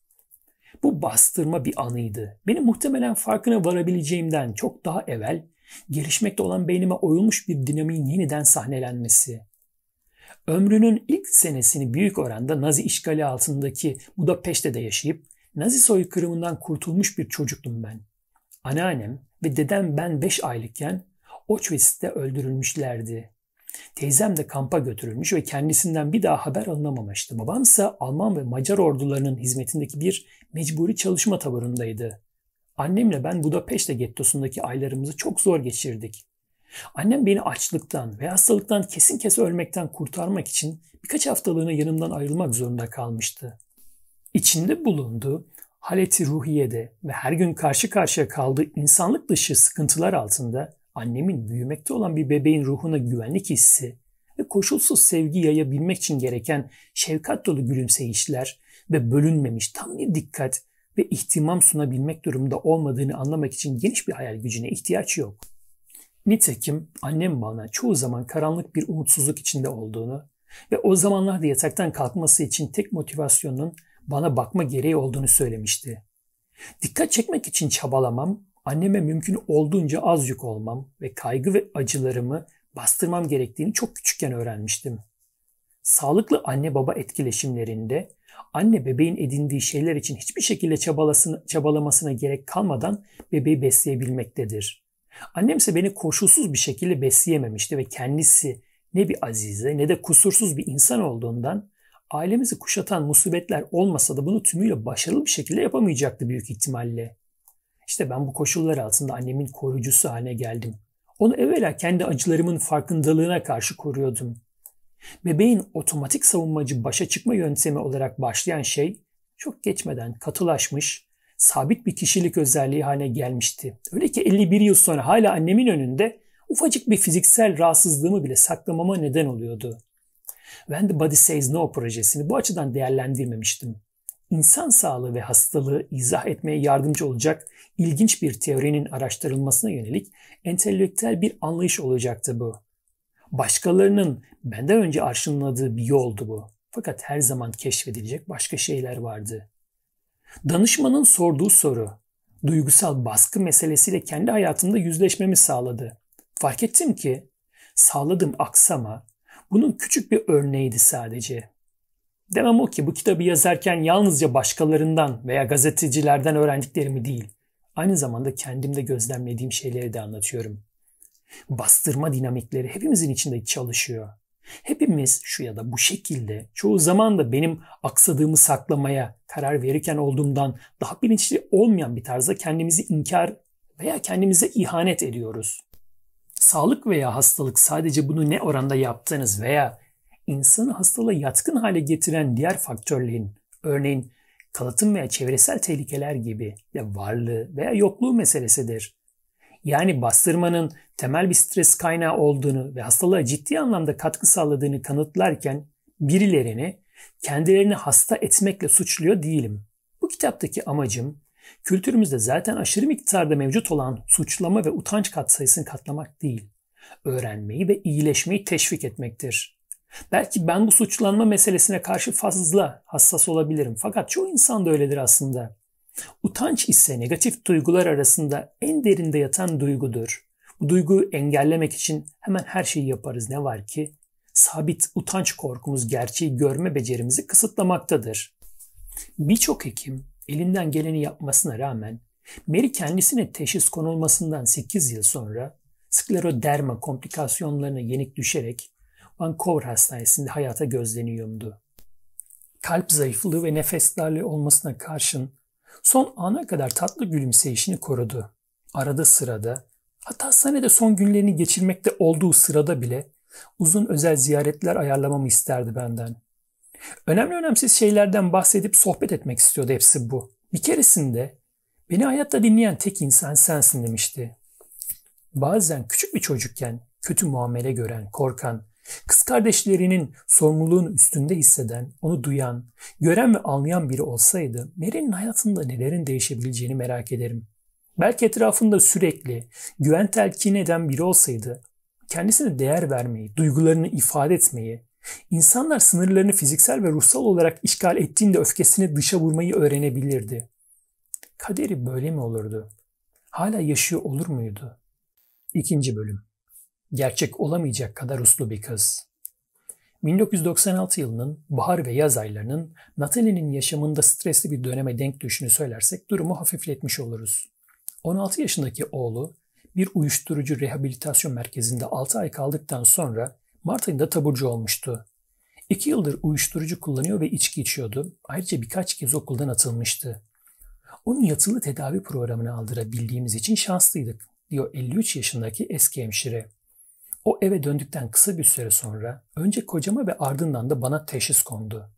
Bu bastırma bir anıydı. Benim muhtemelen farkına varabileceğimden çok daha evvel gelişmekte olan beynime oyulmuş bir dinamiğin yeniden sahnelenmesi. Ömrünün ilk senesini büyük oranda Nazi işgali altındaki Budapeşte'de yaşayıp Nazi soykırımından kurtulmuş bir çocuktum ben. Anneannem ve dedem ben 5 aylıkken Auschwitz'te öldürülmüşlerdi. Teyzem de kampa götürülmüş ve kendisinden bir daha haber alınamamıştı. Babam ise Alman ve Macar ordularının hizmetindeki bir mecburi çalışma taburundaydı. Annemle ben Budapeşte gettosundaki aylarımızı çok zor geçirdik. Annem beni açlıktan ve hastalıktan kesin kes ölmekten kurtarmak için birkaç haftalığına yanımdan ayrılmak zorunda kalmıştı. İçinde bulunduğu haleti ruhiyede ve her gün karşı karşıya kaldığı insanlık dışı sıkıntılar altında annemin büyümekte olan bir bebeğin ruhuna güvenlik hissi ve koşulsuz sevgi yayabilmek için gereken şefkat dolu gülümseyişler ve bölünmemiş tam bir dikkat ve ihtimam sunabilmek durumunda olmadığını anlamak için geniş bir hayal gücüne ihtiyaç yok. Nitekim annem bana çoğu zaman karanlık bir umutsuzluk içinde olduğunu ve o zamanlarda yataktan kalkması için tek motivasyonun bana bakma gereği olduğunu söylemişti. Dikkat çekmek için çabalamam, anneme mümkün olduğunca az yük olmam ve kaygı ve acılarımı bastırmam gerektiğini çok küçükken öğrenmiştim. Sağlıklı anne baba etkileşimlerinde anne bebeğin edindiği şeyler için hiçbir şekilde çabalamasına gerek kalmadan bebeği besleyebilmektedir. Annem ise beni koşulsuz bir şekilde besleyememişti ve kendisi ne bir azize ne de kusursuz bir insan olduğundan ailemizi kuşatan musibetler olmasa da bunu tümüyle başarılı bir şekilde yapamayacaktı büyük ihtimalle. İşte ben bu koşullar altında annemin koruyucusu haline geldim. Onu evvela kendi acılarımın farkındalığına karşı koruyordum. Bebeğin otomatik savunmacı başa çıkma yöntemi olarak başlayan şey çok geçmeden katılaşmış, sabit bir kişilik özelliği haline gelmişti. Öyle ki 51 yıl sonra hala annemin önünde ufacık bir fiziksel rahatsızlığımı bile saklamama neden oluyordu. When the Body Says No projesini bu açıdan değerlendirmemiştim. İnsan sağlığı ve hastalığı izah etmeye yardımcı olacak ilginç bir teorinin araştırılmasına yönelik entelektüel bir anlayış olacaktı bu. Başkalarının benden önce arşınladığı bir yoldu bu. Fakat her zaman keşfedilecek başka şeyler vardı. Danışmanın sorduğu soru, duygusal baskı meselesiyle kendi hayatımda yüzleşmemi sağladı. Fark ettim ki sağladığım aksama bunun küçük bir örneğiydi sadece. Demem o ki bu kitabı yazarken yalnızca başkalarından veya gazetecilerden öğrendiklerimi değil, aynı zamanda kendimde gözlemlediğim şeyleri de anlatıyorum. Bastırma dinamikleri hepimizin içinde çalışıyor. Hepimiz şu ya da bu şekilde çoğu zaman da benim aksadığımı saklamaya karar verirken olduğumdan daha bilinçli olmayan bir tarzda kendimizi inkar veya kendimize ihanet ediyoruz. Sağlık veya hastalık sadece bunu ne oranda yaptığınız veya insanı hastalığa yatkın hale getiren diğer faktörlerin, örneğin kalıtım veya çevresel tehlikeler gibi ya varlığı veya yokluğu meselesidir. Yani bastırmanın temel bir stres kaynağı olduğunu ve hastalığa ciddi anlamda katkı sağladığını kanıtlarken birilerini kendilerini hasta etmekle suçluyor değilim. Bu kitaptaki amacım kültürümüzde zaten aşırı miktarda mevcut olan suçlama ve utanç katsayısını katlamak değil, öğrenmeyi ve iyileşmeyi teşvik etmektir. Belki ben bu suçlanma meselesine karşı fazla hassas olabilirim fakat çoğu insan da öyledir aslında. Utanç ise negatif duygular arasında en derinde yatan duygudur. Bu duyguyu engellemek için hemen her şeyi yaparız ne var ki sabit utanç korkumuz gerçeği görme becerimizi kısıtlamaktadır. Birçok hekim elinden geleni yapmasına rağmen Mary kendisine teşhis konulmasından 8 yıl sonra skleroderma komplikasyonlarına yenik düşerek Vancouver Hastanesi'nde hayata gözleniyordu. kalp zayıflığı ve nefes darlığı olmasına karşın son ana kadar tatlı gülümseyişini korudu. Arada sırada, hatta hastanede son günlerini geçirmekte olduğu sırada bile uzun özel ziyaretler ayarlamamı isterdi benden. Önemli önemsiz şeylerden bahsedip sohbet etmek istiyordu hepsi bu. Bir keresinde beni hayatta dinleyen tek insan sensin demişti. Bazen küçük bir çocukken kötü muamele gören, korkan, kız kardeşlerinin sorumluluğunu üstünde hisseden, onu duyan, gören ve anlayan biri olsaydı Mary'nin hayatında nelerin değişebileceğini merak ederim. Belki etrafında sürekli güven telkin eden biri olsaydı kendisine değer vermeyi, duygularını ifade etmeyi, insanlar sınırlarını fiziksel ve ruhsal olarak işgal ettiğinde öfkesini dışa vurmayı öğrenebilirdi. Kaderi böyle mi olurdu? Hala yaşıyor olur muydu? İkinci bölüm. Gerçek olamayacak kadar uslu bir kız. 1996 yılının bahar ve yaz aylarının Natalie'nin yaşamında stresli bir döneme denk düştüğünü söylersek durumu hafifletmiş oluruz. 16 yaşındaki oğlu bir uyuşturucu rehabilitasyon merkezinde 6 ay kaldıktan sonra Mart ayında taburcu olmuştu. 2 yıldır uyuşturucu kullanıyor ve içki içiyordu. Ayrıca birkaç kez okuldan atılmıştı. Onu yatılı tedavi programına aldırabildiğimiz için şanslıydık, diyor 53 yaşındaki eski hemşire. O eve döndükten kısa bir süre sonra önce kocama ve ardından da bana teşhis kondu.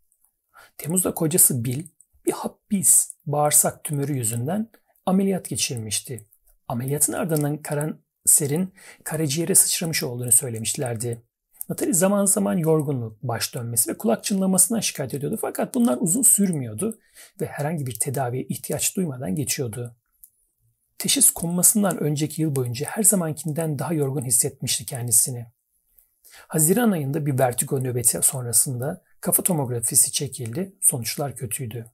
Temmuz'da kocası Bill bir hapis bağırsak tümörü yüzünden ameliyat geçirmişti. Ameliyatın ardından kanserin karaciğere sıçramış olduğunu söylemişlerdi. Natalie zaman zaman yorgunluk, baş dönmesi ve kulak çınlamasından şikayet ediyordu fakat bunlar uzun sürmüyordu ve herhangi bir tedaviye ihtiyaç duymadan geçiyordu. Teşhis konmasından önceki yıl boyunca her zamankinden daha yorgun hissetmişti kendisini. Haziran ayında bir vertigo nöbeti sonrasında kafa tomografisi çekildi, sonuçlar kötüydü.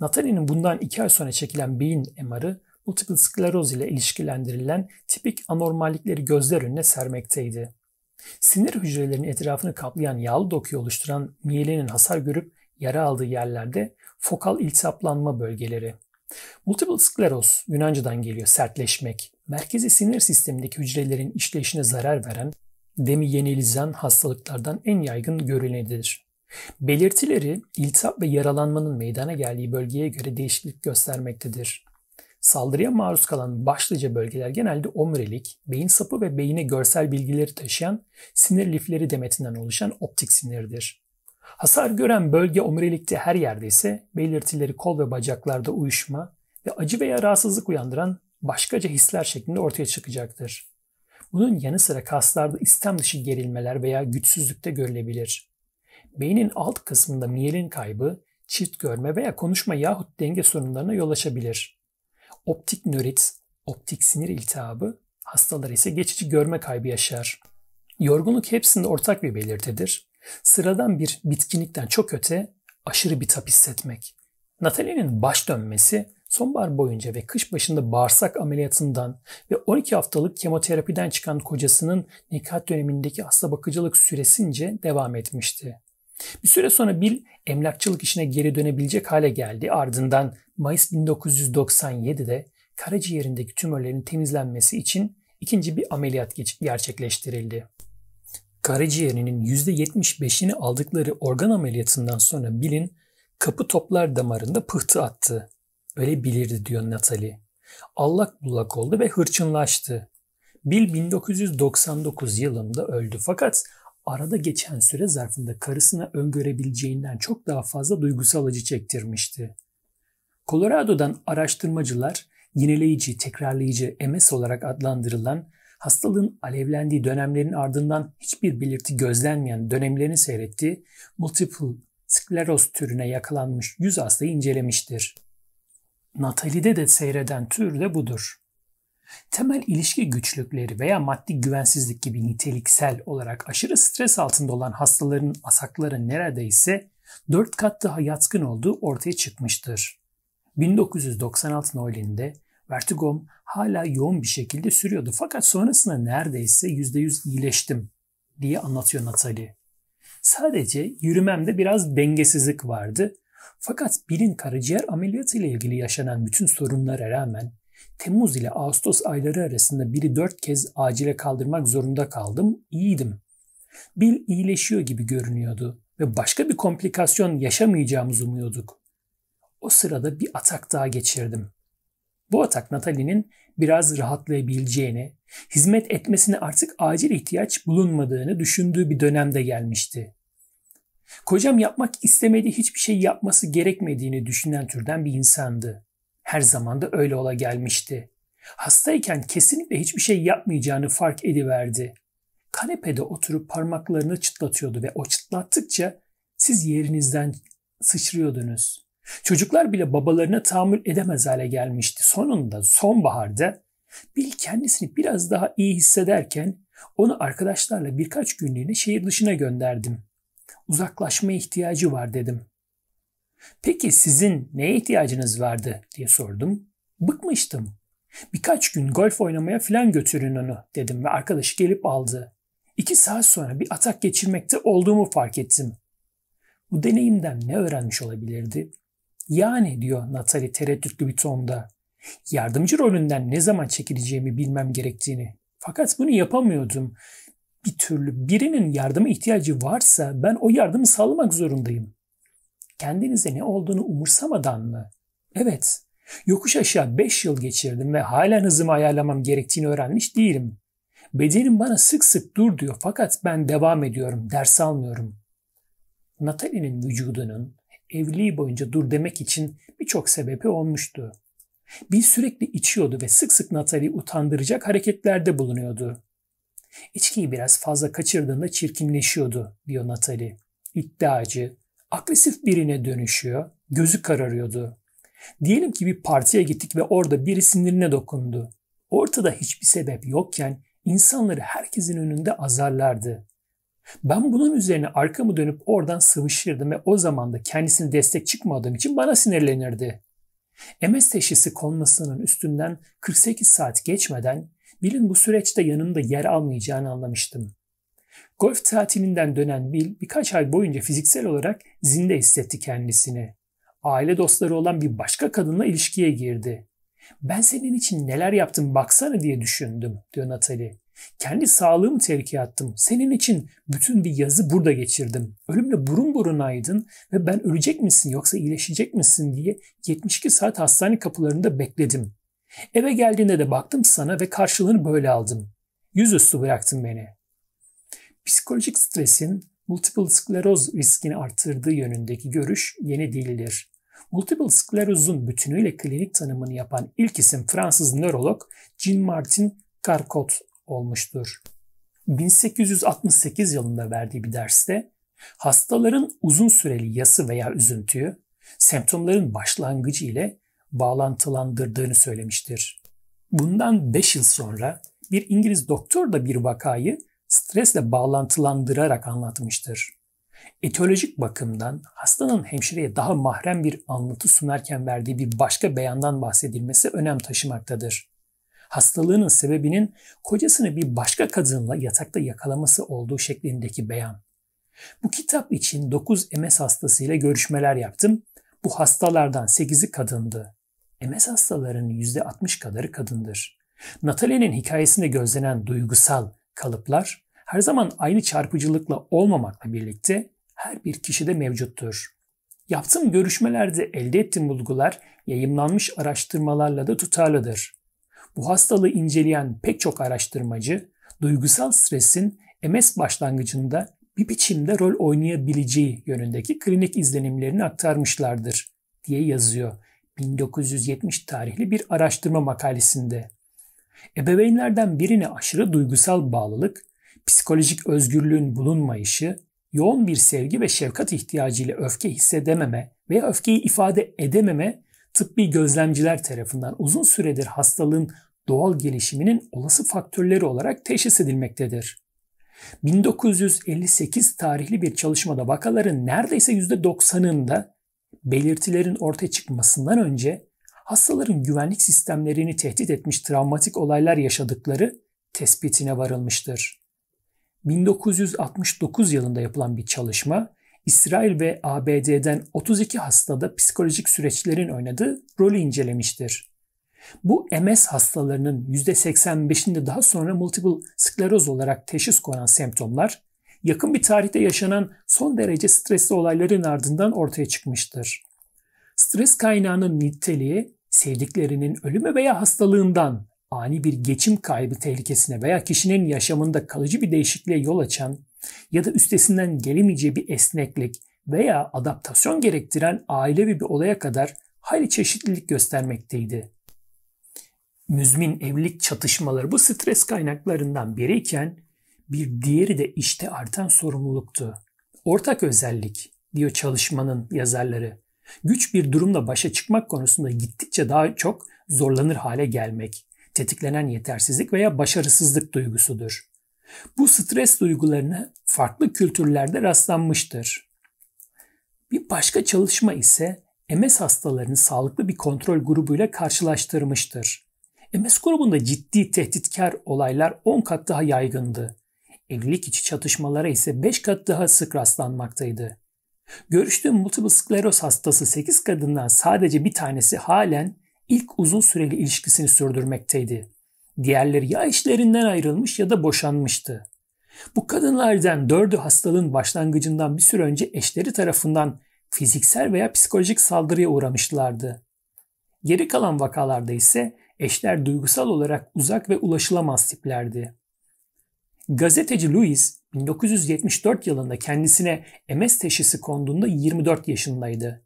Natalie'nin bundan iki ay sonra çekilen beyin MR'ı multiple skleroz ile ilişkilendirilen tipik anormallikleri gözler önüne sermekteydi. Sinir hücrelerinin etrafını kaplayan yağlı dokuyu oluşturan miyelinin hasar görüp yara aldığı yerlerde fokal iltihaplanma bölgeleri. Multiple skleroz Yunanca'dan geliyor sertleşmek. Merkezi sinir sistemindeki hücrelerin işleyişine zarar veren demiyenilizan hastalıklardan en yaygın görülenidir. Belirtileri iltihap ve yaralanmanın meydana geldiği bölgeye göre değişiklik göstermektedir. Saldırıya maruz kalan başlıca bölgeler genelde omurilik, beyin sapı ve beyine görsel bilgileri taşıyan sinir lifleri demetinden oluşan optik sinirdir. Hasar gören bölge omurilikte her yerde ise belirtileri kol ve bacaklarda uyuşma ve acı veya rahatsızlık uyandıran başkaca hisler şeklinde ortaya çıkacaktır. Bunun yanı sıra kaslarda istem dışı gerilmeler veya güçsüzlükte görülebilir. Beynin alt kısmında miyelin kaybı, çift görme veya konuşma yahut denge sorunlarına yol açabilir. Optik nörit, optik sinir iltihabı, hastalar ise geçici görme kaybı yaşar. Yorgunluk hepsinde ortak bir belirtidir. Sıradan bir bitkinlikten çok öte aşırı bir tap hissetmek. Natalie'nin baş dönmesi sonbahar boyunca ve kış başında bağırsak ameliyatından ve 12 haftalık kemoterapiden çıkan kocasının nikah dönemindeki hasta bakıcılık süresince devam etmişti. Bir süre sonra Bill emlakçılık işine geri dönebilecek hale geldi. Ardından Mayıs 1997'de karaciğerindeki tümörlerin temizlenmesi için ikinci bir ameliyat gerçekleştirildi. Karaciğerinin %75'ini aldıkları organ ameliyatından sonra Bill'in kapı toplar damarında pıhtı attı. Öyle bilirdi diyor Natalie. Allak bullak oldu ve hırçınlaştı. Bill 1999 yılında öldü fakat arada geçen süre zarfında karısına öngörebileceğinden çok daha fazla duygusal acı çektirmişti. Colorado'dan araştırmacılar yineleyici, tekrarlayıcı MS olarak adlandırılan hastalığın alevlendiği dönemlerin ardından hiçbir belirti gözlenmeyen dönemlerini seyrettiği multiple skleroz türüne yakalanmış 100 hastayı incelemiştir. Natalie'de de seyreden tür de budur. Temel ilişki güçlükleri veya maddi güvensizlik gibi niteliksel olarak aşırı stres altında olan hastaların asakları neredeyse 4 kat daha yatkın olduğu ortaya çıkmıştır. 1996 Noel'inde vertigom hala yoğun bir şekilde sürüyordu fakat sonrasında neredeyse %100 iyileştim diye anlatıyor Natalie. Sadece yürümemde biraz dengesizlik vardı fakat birin karaciğer ameliyatı ile ilgili yaşanan bütün sorunlara rağmen Temmuz ile Ağustos ayları arasında biri dört kez acile kaldırmak zorunda kaldım. İyiydim. Bill iyileşiyor gibi görünüyordu ve başka bir komplikasyon yaşamayacağımızı umuyorduk. O sırada bir atak daha geçirdim. Bu atak Natalie'nin biraz rahatlayabileceğini, hizmet etmesine artık acil ihtiyaç bulunmadığını düşündüğü bir dönemde gelmişti. Kocam yapmak istemediği hiçbir şey yapması gerekmediğini düşünen türden bir insandı. Her zaman da öyle ola gelmişti. Hastayken kesinlikle hiçbir şey yapmayacağını fark ediverdi. Kanepede oturup parmaklarını çıtlatıyordu ve o çıtlattıkça siz yerinizden sıçrıyordunuz. Çocuklar bile babalarına tahammül edemez hale gelmişti. Sonunda sonbaharda Bill kendisini biraz daha iyi hissederken onu arkadaşlarla birkaç günlüğüne şehir dışına gönderdim. Uzaklaşma ihtiyacı var dedim. Peki sizin neye ihtiyacınız vardı diye sordum. Bıkmıştım. Birkaç gün golf oynamaya filan götürün onu dedim ve arkadaşı gelip aldı. İki saat sonra bir atak geçirmekte olduğumu fark ettim. Bu deneyimden ne öğrenmiş olabilirdi? Yani diyor Natalie tereddütlü bir tonda. Yardımcı rolünden ne zaman çekileceğimi bilmem gerektiğini. Fakat bunu yapamıyordum. Bir türlü birinin yardıma ihtiyacı varsa ben o yardımı sağlamak zorundayım. Kendinize ne olduğunu umursamadan mı? Evet, yokuş aşağı 5 yıl geçirdim ve hala hızımı ayarlamam gerektiğini öğrenmiş değilim. Bedenim bana sık sık dur diyor fakat ben devam ediyorum, ders almıyorum. Natalie'nin vücudunun evliliği boyunca dur demek için birçok sebebi olmuştu. Bir sürekli içiyordu ve sık sık Natalie'yi utandıracak hareketlerde bulunuyordu. İçkiyi biraz fazla kaçırdığında çirkinleşiyordu, diyor Natalie. İddiacı, agresif birine dönüşüyor, gözü kararıyordu. Diyelim ki bir partiye gittik ve orada biri sinirine dokundu. Ortada hiçbir sebep yokken insanları herkesin önünde azarlardı. Ben bunun üzerine arkamı dönüp oradan sıvışırdım ve o zaman da kendisine destek çıkmadığım için bana sinirlenirdi. MS teşhisi konmasının üstünden 48 saat geçmeden Bill'in bu süreçte yanımda yer almayacağını anlamıştım. Golf tatilinden dönen Bill birkaç ay boyunca fiziksel olarak zinde hissetti kendisini. Aile dostları olan bir başka kadınla ilişkiye girdi. Ben senin için neler yaptım baksana diye düşündüm diyor Natalie. Kendi sağlığımı tehlikeye attım. Senin için bütün bir yazı burada geçirdim. Ölümle burun burunaydın ve ben ölecek misin yoksa iyileşecek misin diye 72 saat hastane kapılarında bekledim. Eve geldiğinde de baktım sana ve karşılığını böyle aldım. Yüzüstü bıraktın beni. Psikolojik stresin multiple skleroz riskini arttırdığı yönündeki görüş yeni değildir. Multiple sklerozun bütünüyle klinik tanımını yapan ilk isim Fransız nörolog Jean-Martin Carcot olmuştur. 1868 yılında verdiği bir derste hastaların uzun süreli yası veya üzüntüyü semptomların başlangıcı ile bağlantılandırdığını söylemiştir. Bundan 5 yıl sonra bir İngiliz doktor da bir vakayı stresle bağlantılandırarak anlatmıştır. Etiyolojik bakımdan hastanın hemşireye daha mahrem bir anlatı sunarken verdiği bir başka beyandan bahsedilmesi önem taşımaktadır. Hastalığının sebebinin kocasını bir başka kadınla yatakta yakalaması olduğu şeklindeki beyan. Bu kitap için 9 MS hastasıyla görüşmeler yaptım. Bu hastalardan 8'i kadındı. MS hastalarının %60 kadarı kadındır. Natalie'nin hikayesinde gözlenen duygusal kalıplar her zaman aynı çarpıcılıkla olmamakla birlikte her bir kişide mevcuttur. Yaptığım görüşmelerde elde ettiğim bulgular yayımlanmış araştırmalarla da tutarlıdır. Bu hastalığı inceleyen pek çok araştırmacı duygusal stresin MS başlangıcında bir biçimde rol oynayabileceği yönündeki klinik izlenimlerini aktarmışlardır diye yazıyor 1970 tarihli bir araştırma makalesinde. Ebeveynlerden birine aşırı duygusal bağlılık, psikolojik özgürlüğün bulunmayışı, yoğun bir sevgi ve şefkat ihtiyacıyla öfke hissedememe veya öfkeyi ifade edememe tıbbi gözlemciler tarafından uzun süredir hastalığın doğal gelişiminin olası faktörleri olarak teşhis edilmektedir. 1958 tarihli bir çalışmada vakaların neredeyse %90'ında belirtilerin ortaya çıkmasından önce hastaların güvenlik sistemlerini tehdit etmiş travmatik olaylar yaşadıkları tespitine varılmıştır. 1969 yılında yapılan bir çalışma İsrail ve ABD'den 32 hastada psikolojik süreçlerin oynadığı rolü incelemiştir. Bu MS hastalarının %85'inde daha sonra multiple skleroz olarak teşhis konan semptomlar yakın bir tarihte yaşanan son derece stresli olayların ardından ortaya çıkmıştır. Stres kaynağının niteliği sevdiklerinin ölümü veya hastalığından ani bir geçim kaybı tehlikesine veya kişinin yaşamında kalıcı bir değişikliğe yol açan ya da üstesinden gelemeyeceği bir esneklik veya adaptasyon gerektiren ailevi bir olaya kadar hayli çeşitlilik göstermekteydi. Müzmin evlilik çatışmaları bu stres kaynaklarından biriyken bir diğeri de işte artan sorumluluktu. Ortak özellik diyor çalışmanın yazarları. Güç bir durumla başa çıkmak konusunda gittikçe daha çok zorlanır hale gelmek, tetiklenen yetersizlik veya başarısızlık duygusudur. Bu stres duygularına farklı kültürlerde rastlanmıştır. Bir başka çalışma ise MS hastalarını sağlıklı bir kontrol grubuyla karşılaştırmıştır. MS grubunda ciddi tehditkar olaylar 10 kat daha yaygındı. Evlilik içi çatışmalara ise 5 kat daha sık rastlanmaktaydı. Görüştüğüm multiple skleroz hastası 8 kadından sadece bir tanesi halen ilk uzun süreli ilişkisini sürdürmekteydi. Diğerleri ya eşlerinden ayrılmış ya da boşanmıştı. Bu kadınlardan dördü hastalığın başlangıcından bir süre önce eşleri tarafından fiziksel veya psikolojik saldırıya uğramışlardı. Geri kalan vakalarda ise eşler duygusal olarak uzak ve ulaşılamaz tiplerdi. Gazeteci Louis 1974 yılında kendisine MS teşhisi konduğunda 24 yaşındaydı.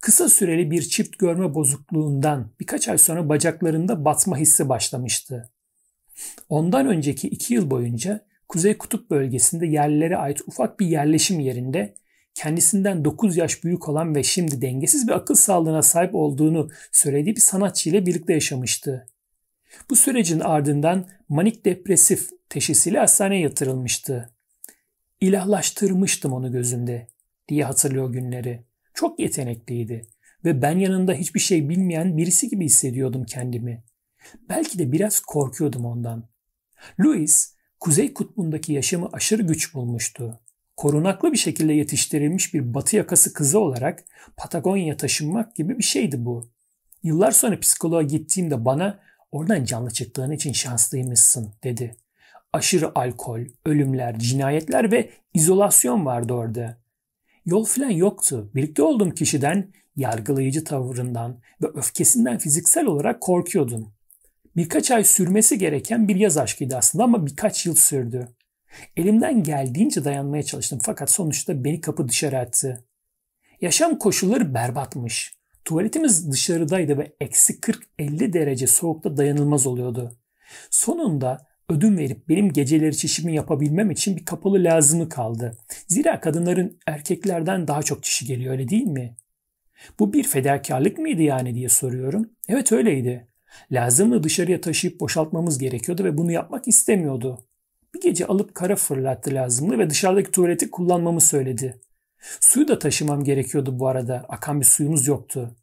Kısa süreli bir çift görme bozukluğundan birkaç ay sonra bacaklarında batma hissi başlamıştı. Ondan önceki iki yıl boyunca Kuzey Kutup bölgesinde yerlilere ait ufak bir yerleşim yerinde kendisinden 9 yaş büyük olan ve şimdi dengesiz bir akıl sağlığına sahip olduğunu söylediği bir sanatçı ile birlikte yaşamıştı. Bu sürecin ardından manik depresif teşhisiyle hastaneye yatırılmıştı. İlahlaştırmıştım onu gözümde diye hatırlıyor günleri. Çok yetenekliydi ve ben yanında hiçbir şey bilmeyen birisi gibi hissediyordum kendimi. Belki de biraz korkuyordum ondan. Louis, Kuzey Kutbu'ndaki yaşamı aşırı güç bulmuştu. Korunaklı bir şekilde yetiştirilmiş bir batı yakası kızı olarak Patagonya'ya taşınmak gibi bir şeydi bu. Yıllar sonra psikoloğa gittiğimde bana oradan canlı çıktığın için şanslıymışsın dedi. Aşırı alkol, ölümler, cinayetler ve izolasyon vardı orada. Yol filan yoktu. Birlikte olduğum kişiden yargılayıcı tavırından ve öfkesinden fiziksel olarak korkuyordum. Birkaç ay sürmesi gereken bir yaz aşkıydı aslında ama birkaç yıl sürdü. Elimden geldiğince dayanmaya çalıştım fakat sonuçta beni kapı dışarı attı. Yaşam koşulları berbatmış. Tuvaletimiz dışarıdaydı ve eksi 40-50 derece soğukta dayanılmaz oluyordu. Sonunda ödün verip benim geceleri çişimi yapabilmem için bir kapalı lazımı kaldı. Zira kadınların erkeklerden daha çok çişi geliyor öyle değil mi? Bu bir fedakarlık mıydı yani diye soruyorum. Evet öyleydi. Lazımını dışarıya taşıyıp boşaltmamız gerekiyordu ve bunu yapmak istemiyordu. Bir gece alıp kara fırlattı lazımlı ve dışarıdaki tuvaleti kullanmamı söyledi. Suyu da taşımam gerekiyordu bu arada. Akan bir suyumuz yoktu.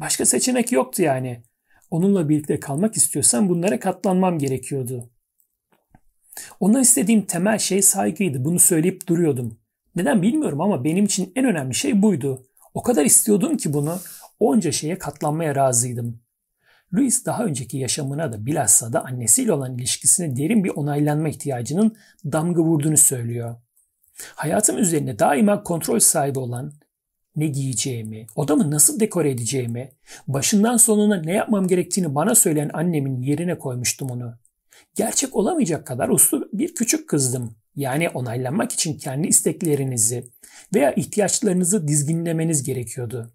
Başka seçenek yoktu yani. Onunla birlikte kalmak istiyorsam bunlara katlanmam gerekiyordu. Ondan istediğim temel şey saygıydı. Bunu söyleyip duruyordum. Neden bilmiyorum ama benim için en önemli şey buydu. O kadar istiyordum ki bunu onca şeye katlanmaya razıydım. Louis daha önceki yaşamına da bilhassa da annesiyle olan ilişkisine derin bir onaylanma ihtiyacının damga vurduğunu söylüyor. Hayatım üzerine daima kontrol sahibi olan ne giyeceğimi, odamı nasıl dekore edeceğimi, başından sonuna ne yapmam gerektiğini bana söyleyen annemin yerine koymuştum onu. Gerçek olamayacak kadar uslu bir küçük kızdım. Yani onaylanmak için kendi isteklerinizi veya ihtiyaçlarınızı dizginlemeniz gerekiyordu.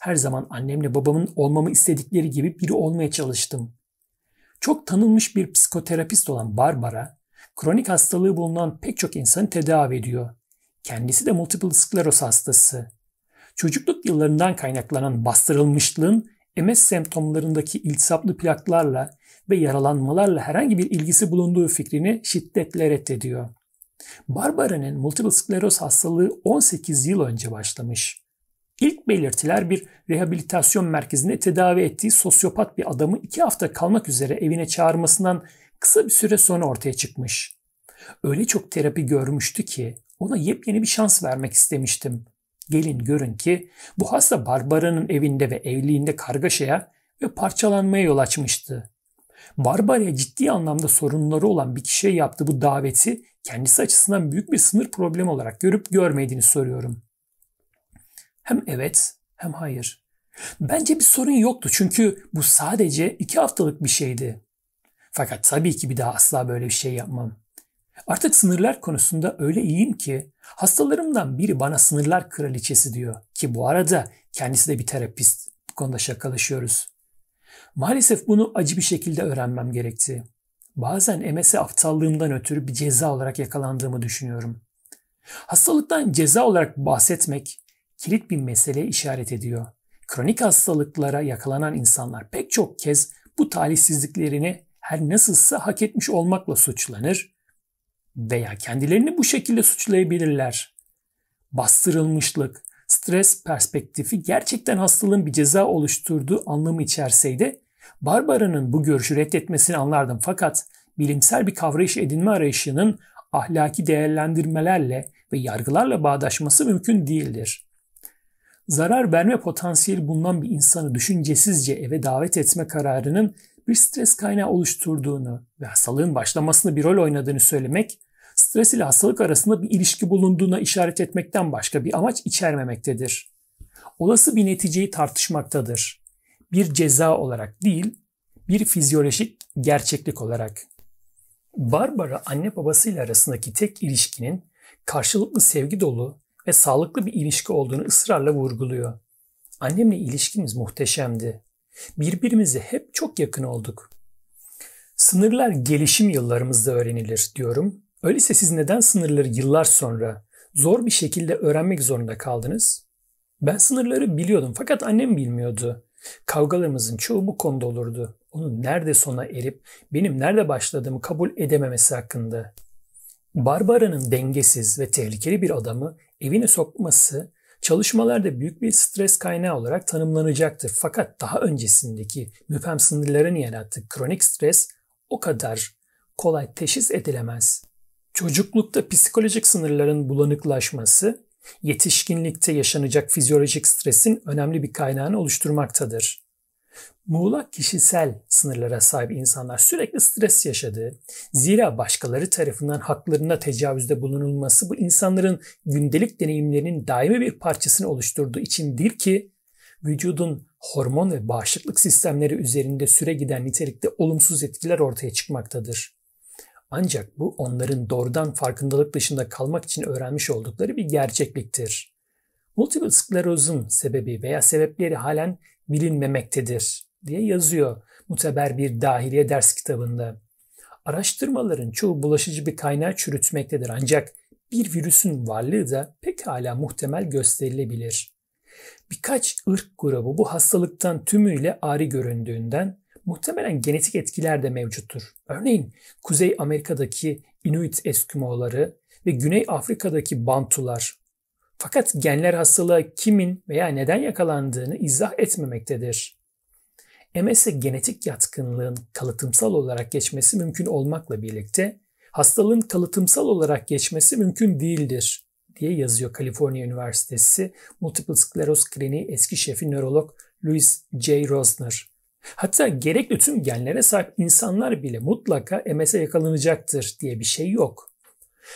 Her zaman annemle babamın olmamı istedikleri gibi biri olmaya çalıştım. Çok tanınmış bir psikoterapist olan Barbara, kronik hastalığı bulunan pek çok insanı tedavi ediyor. Kendisi de multiple skleroz hastası. Çocukluk yıllarından kaynaklanan bastırılmışlığın MS semptomlarındaki iltisaplı plaklarla ve yaralanmalarla herhangi bir ilgisi bulunduğu fikrini şiddetle reddediyor. Barbara'nın multiple skleroz hastalığı 18 yıl önce başlamış. İlk belirtiler bir rehabilitasyon merkezinde tedavi ettiği sosyopat bir adamı iki hafta kalmak üzere evine çağırmasından kısa bir süre sonra ortaya çıkmış. Öyle çok terapi görmüştü ki ona yepyeni bir şans vermek istemiştim. Gelin görün ki bu hasta Barbara'nın evinde ve evliliğinde kargaşaya ve parçalanmaya yol açmıştı. Barbara'ya ciddi anlamda sorunları olan bir kişiye yaptığı bu daveti kendisi açısından büyük bir sınır problemi olarak görüp görmediğini soruyorum. Hem evet hem hayır. Bence bir sorun yoktu çünkü bu sadece iki haftalık bir şeydi. Fakat tabii ki bir daha asla böyle bir şey yapmam. Artık sınırlar konusunda öyle iyiyim ki hastalarımdan biri bana sınırlar kraliçesi diyor. Ki bu arada kendisi de bir terapist. Bu konuda şakalaşıyoruz. Maalesef bunu acı bir şekilde öğrenmem gerekti. Bazen MS aptallığımdan ötürü bir ceza olarak yakalandığımı düşünüyorum. Hastalıktan ceza olarak bahsetmek kilit bir meseleye işaret ediyor. Kronik hastalıklara yakalanan insanlar pek çok kez bu talihsizliklerini her nasılsa hak etmiş olmakla suçlanır veya kendilerini bu şekilde suçlayabilirler. Bastırılmışlık, stres perspektifi gerçekten hastalığın bir ceza oluşturduğu anlamı içerseydi Barbara'nın bu görüşü reddetmesini anlardım fakat bilimsel bir kavrayış edinme arayışının ahlaki değerlendirmelerle ve yargılarla bağdaşması mümkün değildir. Zarar verme potansiyeli bulunan bir insanı düşüncesizce eve davet etme kararının bir stres kaynağı oluşturduğunu ve hastalığın başlamasını bir rol oynadığını söylemek, stres ile hastalık arasında bir ilişki bulunduğuna işaret etmekten başka bir amaç içermemektedir. Olası bir neticeyi tartışmaktadır. Bir ceza olarak değil, bir fizyolojik gerçeklik olarak. Barbara anne babasıyla arasındaki tek ilişkinin karşılıklı sevgi dolu ve sağlıklı bir ilişki olduğunu ısrarla vurguluyor. Annemle ilişkimiz muhteşemdi. Birbirimize hep çok yakın olduk. Sınırlar gelişim yıllarımızda öğrenilir diyorum. Öyleyse siz neden sınırları yıllar sonra zor bir şekilde öğrenmek zorunda kaldınız? Ben sınırları biliyordum fakat annem bilmiyordu. Kavgalarımızın çoğu bu konuda olurdu. Onun nerede sona erip benim nerede başladığımı kabul edememesi hakkında. Barbara'nın dengesiz ve tehlikeli bir adamı evine sokması çalışmalarda büyük bir stres kaynağı olarak tanımlanacaktır. Fakat daha öncesindeki müphem sınırların yarattığı kronik stres o kadar kolay teşhis edilemez. Çocuklukta psikolojik sınırların bulanıklaşması, yetişkinlikte yaşanacak fizyolojik stresin önemli bir kaynağını oluşturmaktadır. Muğlak kişisel sınırlara sahip insanlar sürekli stres yaşadığı, zira başkaları tarafından haklarına tecavüzde bulunulması bu insanların gündelik deneyimlerinin daimi bir parçasını oluşturduğu için değil ki vücudun hormon ve bağışıklık sistemleri üzerinde süre giden nitelikte olumsuz etkiler ortaya çıkmaktadır. Ancak bu onların doğrudan farkındalık dışında kalmak için öğrenmiş oldukları bir gerçekliktir. Multiple sklerozun sebebi veya sebepleri halen bilinmemektedir diye yazıyor muteber bir dahiliye ders kitabında. Araştırmaların çoğu bulaşıcı bir kaynağı çürütmektedir ancak bir virüsün varlığı da pekala muhtemel gösterilebilir. Birkaç ırk grubu bu hastalıktan tümüyle ari göründüğünden muhtemelen genetik etkiler de mevcuttur. Örneğin Kuzey Amerika'daki Inuit Eskimoları ve Güney Afrika'daki Bantular. Fakat genler hastalığa kimin veya neden yakalandığını izah etmemektedir. MS'e genetik yatkınlığın kalıtımsal olarak geçmesi mümkün olmakla birlikte hastalığın kalıtımsal olarak geçmesi mümkün değildir diye yazıyor Kaliforniya Üniversitesi Multiple Skleroz Kliniği eski şefi nörolog Louis J. Rosner. Hatta gerekli tüm genlere sahip insanlar bile mutlaka MS'e yakalanacaktır diye bir şey yok.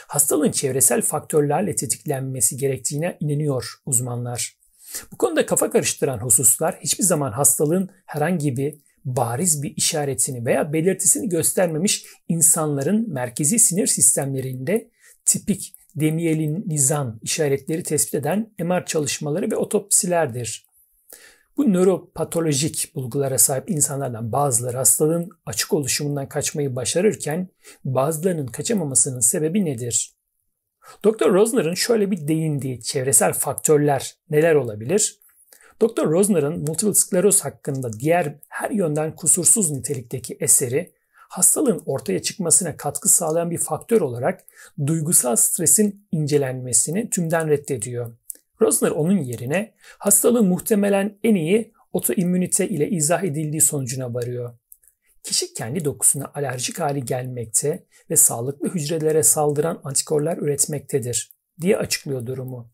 Hastalığın çevresel faktörlerle tetiklenmesi gerektiğine inanıyor uzmanlar. Bu konuda kafa karıştıran hususlar hiçbir zaman hastalığın herhangi bir bariz bir işaretini veya belirtisini göstermemiş insanların merkezi sinir sistemlerinde tipik demyelinizan işaretleri tespit eden MR çalışmaları ve otopsilerdir. Bu nöropatolojik bulgulara sahip insanlardan bazıları hastalığın açık oluşumundan kaçmayı başarırken bazılarının kaçamamasının sebebi nedir? Dr. Rosner'ın şöyle bir değindiği çevresel faktörler neler olabilir? Dr. Rosner'ın multiple skleroz hakkında diğer her yönden kusursuz nitelikteki eseri hastalığın ortaya çıkmasına katkı sağlayan bir faktör olarak duygusal stresin incelenmesini tümden reddediyor. Rosner onun yerine hastalığın muhtemelen en iyi otoimmünite ile izah edildiği sonucuna varıyor. Kişi kendi dokusuna alerjik hali gelmekte ve sağlıklı hücrelere saldıran antikorlar üretmektedir diye açıklıyor durumu.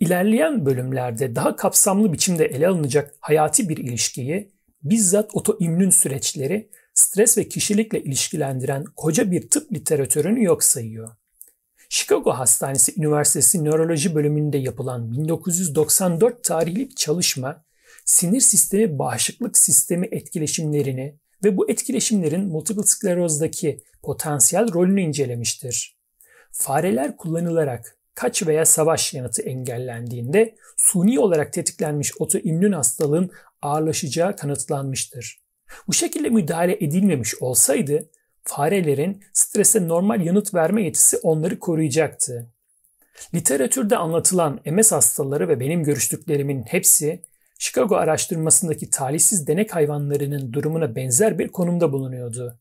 İlerleyen bölümlerde daha kapsamlı biçimde ele alınacak hayati bir ilişkiyi bizzat otoimmün süreçleri stres ve kişilikle ilişkilendiren koca bir tıp literatürünü yok sayıyor. Chicago Hastanesi Üniversitesi Nöroloji bölümünde yapılan 1994 tarihli bir çalışma, sinir sistemi bağışıklık sistemi etkileşimlerini ve bu etkileşimlerin multiple sklerozdaki potansiyel rolünü incelemiştir. Fareler kullanılarak kaç veya savaş yanıtı engellendiğinde suni olarak tetiklenmiş otoimmün hastalığın ağırlaşacağı kanıtlanmıştır. Bu şekilde müdahale edilmemiş olsaydı farelerin strese normal yanıt verme yetisi onları koruyacaktı. Literatürde anlatılan MS hastaları ve benim görüştüklerimin hepsi Chicago araştırmasındaki talihsiz denek hayvanlarının durumuna benzer bir konumda bulunuyordu.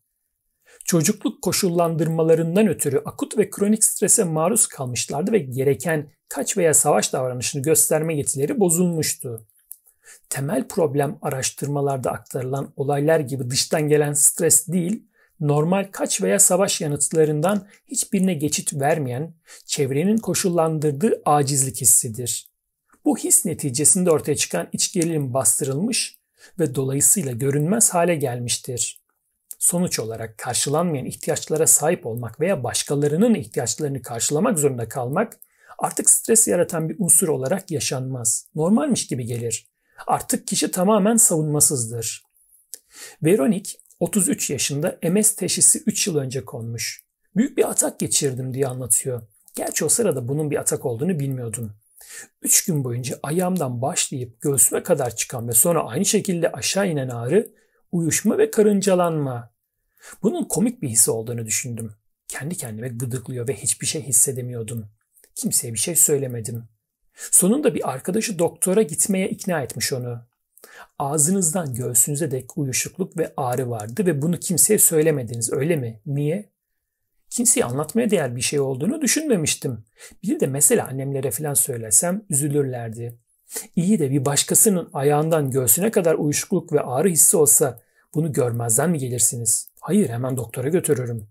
Çocukluk koşullandırmalarından ötürü akut ve kronik strese maruz kalmışlardı ve gereken kaç veya savaş davranışını gösterme yetileri bozulmuştu. Temel problem araştırmalarda aktarılan olaylar gibi dıştan gelen stres değil, normal kaç veya savaş yanıtlarından hiçbirine geçit vermeyen, çevrenin koşullandırdığı acizlik hissidir. Bu his neticesinde ortaya çıkan iç gerilim bastırılmış ve dolayısıyla görünmez hale gelmiştir. Sonuç olarak karşılanmayan ihtiyaçlara sahip olmak veya başkalarının ihtiyaçlarını karşılamak zorunda kalmak artık stres yaratan bir unsur olarak yaşanmaz. Normalmiş gibi gelir. Artık kişi tamamen savunmasızdır. Veronik 33 yaşında MS teşhisi 3 yıl önce konmuş. Büyük bir atak geçirdim diye anlatıyor. Gerçi o sırada bunun bir atak olduğunu bilmiyordum. 3 gün boyunca ayağımdan başlayıp göğsüme kadar çıkan ve sonra aynı şekilde aşağı inen ağrı, uyuşma ve karıncalanma. Bunun komik bir his olduğunu düşündüm. Kendi kendime gıdıklıyor ve hiçbir şey hissedemiyordum. Kimseye bir şey söylemedim. Sonunda bir arkadaşı doktora gitmeye ikna etmiş onu. Ağzınızdan göğsünüze dek uyuşukluk ve ağrı vardı ve bunu kimseye söylemediniz öyle mi? Niye? Kimseye anlatmaya değer bir şey olduğunu düşünmemiştim. Bir de mesela annemlere falan söylesem üzülürlerdi. İyi de bir başkasının ayağından göğsüne kadar uyuşukluk ve ağrı hissi olsa bunu görmezden mi gelirsiniz? Hayır hemen doktora götürürüm.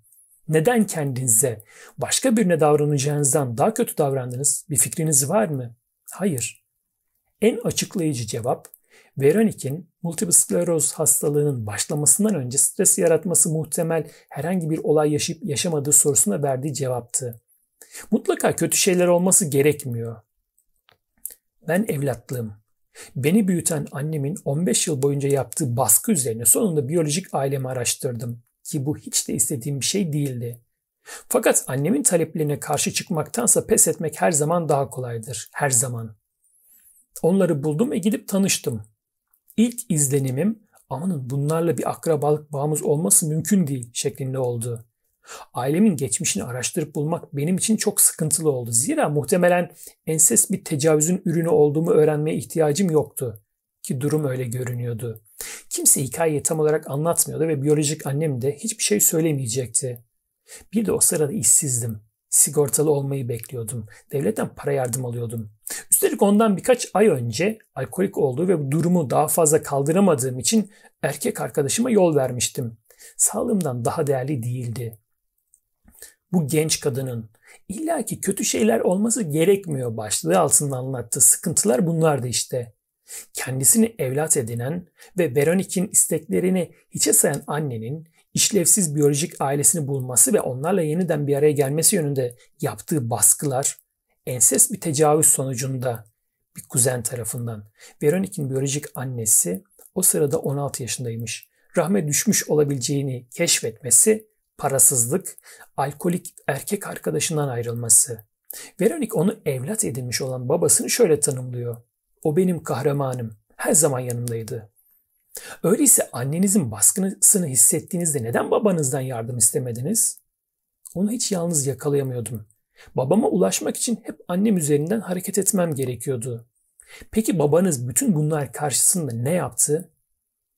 Neden kendinize başka birine davranacağınızdan daha kötü davrandınız? Bir fikriniz var mı? Hayır. En açıklayıcı cevap Veronik'in multiple skleroz hastalığının başlamasından önce stres yaratması muhtemel herhangi bir olay yaşayıp yaşamadığı sorusuna verdiği cevaptı. Mutlaka kötü şeyler olması gerekmiyor. Ben evlatlığım. Beni büyüten annemin 15 yıl boyunca yaptığı baskı üzerine sonunda biyolojik ailemi araştırdım ki bu hiç de istediğim bir şey değildi. Fakat annemin taleplerine karşı çıkmaktansa pes etmek her zaman daha kolaydır. Her zaman. Onları buldum ve gidip tanıştım. İlk izlenimim amanın bunlarla bir akrabalık bağımız olması mümkün değil şeklinde oldu. Ailemin geçmişini araştırıp bulmak benim için çok sıkıntılı oldu. Zira muhtemelen enses bir tecavüzün ürünü olduğumu öğrenmeye ihtiyacım yoktu. Ki durum öyle görünüyordu. Kimse hikayeyi tam olarak anlatmıyordu ve biyolojik annem de hiçbir şey söylemeyecekti. Bir de o sırada işsizdim. Sigortalı olmayı bekliyordum. Devletten para yardım alıyordum. Üstelik ondan birkaç ay önce alkolik olduğu ve durumu daha fazla kaldıramadığım için erkek arkadaşıma yol vermiştim. Sağlığımdan daha değerli değildi. Bu genç kadının illaki kötü şeyler olması gerekmiyor başlığı altında anlattığı sıkıntılar bunlardı işte. Kendisini evlat edinen ve Veronik'in isteklerini hiçe sayan annenin işlevsiz biyolojik ailesini bulması ve onlarla yeniden bir araya gelmesi yönünde yaptığı baskılar enses bir tecavüz sonucunda bir kuzen tarafından. Veronik'in biyolojik annesi o sırada 16 yaşındaymış. Rahme düşmüş olabileceğini keşfetmesi, parasızlık, alkolik erkek arkadaşından ayrılması. Veronik onu evlat edinmiş olan babasını şöyle tanımlıyor. O benim kahramanım. Her zaman yanımdaydı. Öyleyse annenizin baskısını hissettiğinizde neden babanızdan yardım istemediniz? Onu hiç yalnız yakalayamıyordum. Babama ulaşmak için hep annem üzerinden hareket etmem gerekiyordu. Peki babanız bütün bunlar karşısında ne yaptı?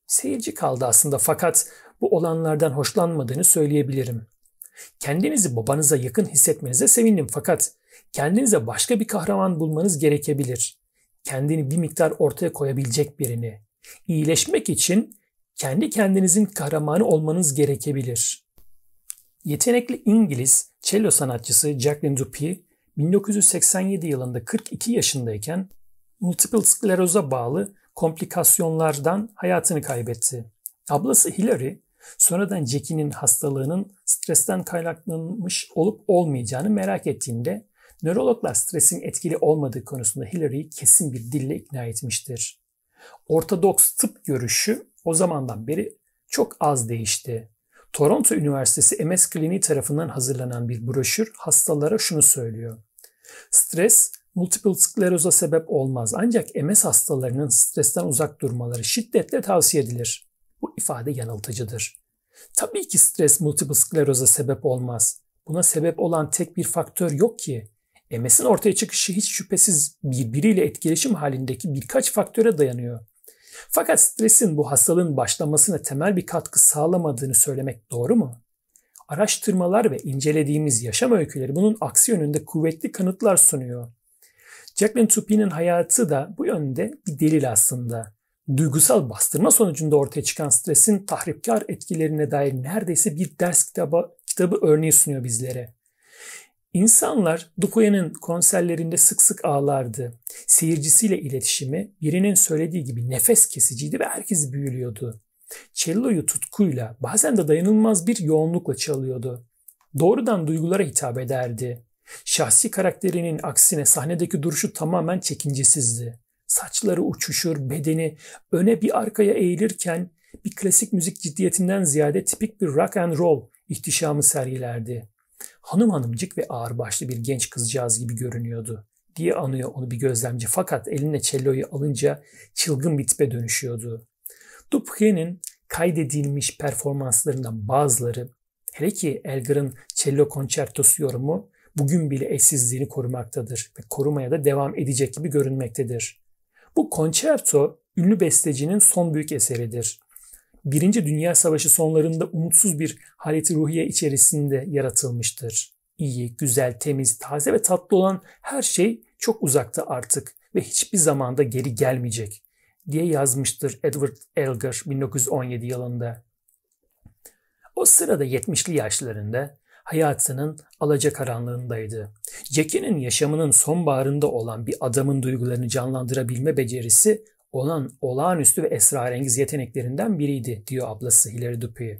Seyirci kaldı aslında fakat bu olanlardan hoşlanmadığını söyleyebilirim. Kendinizi babanıza yakın hissetmenize sevindim fakat kendinize başka bir kahraman bulmanız gerekebilir. Kendini bir miktar ortaya koyabilecek birini. İyileşmek için kendi kendinizin kahramanı olmanız gerekebilir. Yetenekli İngiliz cello sanatçısı Jacqueline Dupuy 1987 yılında 42 yaşındayken multiple skleroza bağlı komplikasyonlardan hayatını kaybetti. Ablası Hilary Sonradan Jackie'nin hastalığının stresten kaynaklanmış olup olmayacağını merak ettiğinde nörologlar stresin etkili olmadığı konusunda Hillary'yi kesin bir dille ikna etmiştir. Ortodoks tıp görüşü o zamandan beri çok az değişti. Toronto Üniversitesi MS Kliniği tarafından hazırlanan bir broşür hastalara şunu söylüyor. Stres multiple skleroza sebep olmaz ancak MS hastalarının stresten uzak durmaları şiddetle tavsiye edilir. Bu ifade yanıltıcıdır. Tabii ki stres multiple skleroza sebep olmaz. Buna sebep olan tek bir faktör yok ki. MS'in ortaya çıkışı hiç şüphesiz birbiriyle etkileşim halindeki birkaç faktöre dayanıyor. Fakat stresin bu hastalığın başlamasına temel bir katkı sağlamadığını söylemek doğru mu? Araştırmalar ve incelediğimiz yaşam öyküleri bunun aksi yönünde kuvvetli kanıtlar sunuyor. Jacqueline Tupin'in hayatı da bu yönde bir delil aslında. Duygusal bastırma sonucunda ortaya çıkan stresin tahripkar etkilerine dair neredeyse bir ders kitabı, kitabı örneği sunuyor bizlere. İnsanlar Dukoya'nın konserlerinde sık sık ağlardı. Seyircisiyle iletişimi birinin söylediği gibi nefes kesiciydi ve herkes büyülüyordu. Cello'yu tutkuyla, bazen de dayanılmaz bir yoğunlukla çalıyordu. Doğrudan duygulara hitap ederdi. Şahsi karakterinin aksine sahnedeki duruşu tamamen çekincesizdi. Saçları uçuşur, bedeni öne bir arkaya eğilirken bir klasik müzik ciddiyetinden ziyade tipik bir rock and roll ihtişamı sergilerdi. Hanım hanımcık ve ağırbaşlı bir genç kızcağız gibi görünüyordu diye anıyor onu bir gözlemci. Fakat eline celloyu alınca çılgın bir tipe dönüşüyordu. Dupier'in kaydedilmiş performanslarından bazıları, hele ki Elgar'ın cello konçertosu yorumu bugün bile eşsizliğini korumaktadır ve korumaya da devam edecek gibi görünmektedir. Bu konçerto ünlü bestecinin son büyük eseridir. Birinci Dünya Savaşı sonlarında umutsuz bir haleti ruhiye içerisinde yaratılmıştır. İyi, güzel, temiz, taze ve tatlı olan her şey çok uzakta artık ve hiçbir zamanda geri gelmeyecek diye yazmıştır Edward Elgar 1917 yılında. O sırada 70'li yaşlarında hayatının alacakaranlığındaydı. Jackie'nin yaşamının sonbaharında olan bir adamın duygularını canlandırabilme becerisi olan olağanüstü ve esrarengiz yeteneklerinden biriydi diyor ablası Hilary Dupuy.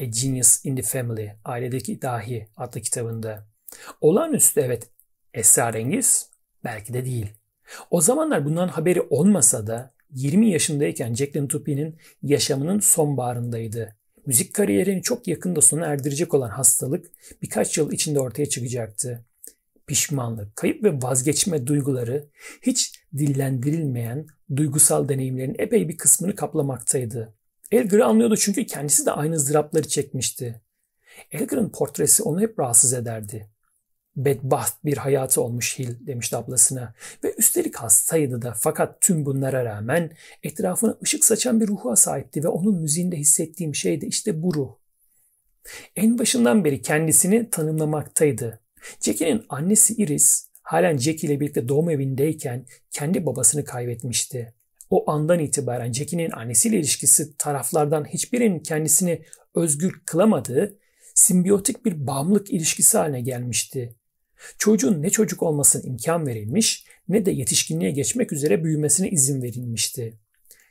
A Genius in the Family, Ailedeki Dahi adlı kitabında. Olağanüstü evet, esrarengiz belki de değil. O zamanlar bundan haberi olmasa da 20 yaşındayken Jacqueline Tupin'in yaşamının sonbaharındaydı. Müzik kariyerini çok yakında sona erdirecek olan hastalık birkaç yıl içinde ortaya çıkacaktı. Pişmanlık, kayıp ve vazgeçme duyguları hiç dillendirilmeyen duygusal deneyimlerin epey bir kısmını kaplamaktaydı. Elgar'ı anlıyordu çünkü kendisi de aynı ızdırapları çekmişti. Elgar'ın portresi onu hep rahatsız ederdi bedbaht bir hayatı olmuş Hill demişti ablasına. Ve üstelik hastaydı da fakat tüm bunlara rağmen etrafına ışık saçan bir ruha sahipti ve onun müziğinde hissettiğim şey de işte bu ruh. En başından beri kendisini tanımlamaktaydı. Jackie'nin annesi Iris halen Jackie ile birlikte doğum evindeyken kendi babasını kaybetmişti. O andan itibaren Jackie'nin annesiyle ilişkisi taraflardan hiçbirinin kendisini özgür kılamadığı simbiyotik bir bağımlılık ilişkisi haline gelmişti. Çocuğun ne çocuk olmasına imkan verilmiş ne de yetişkinliğe geçmek üzere büyümesine izin verilmişti.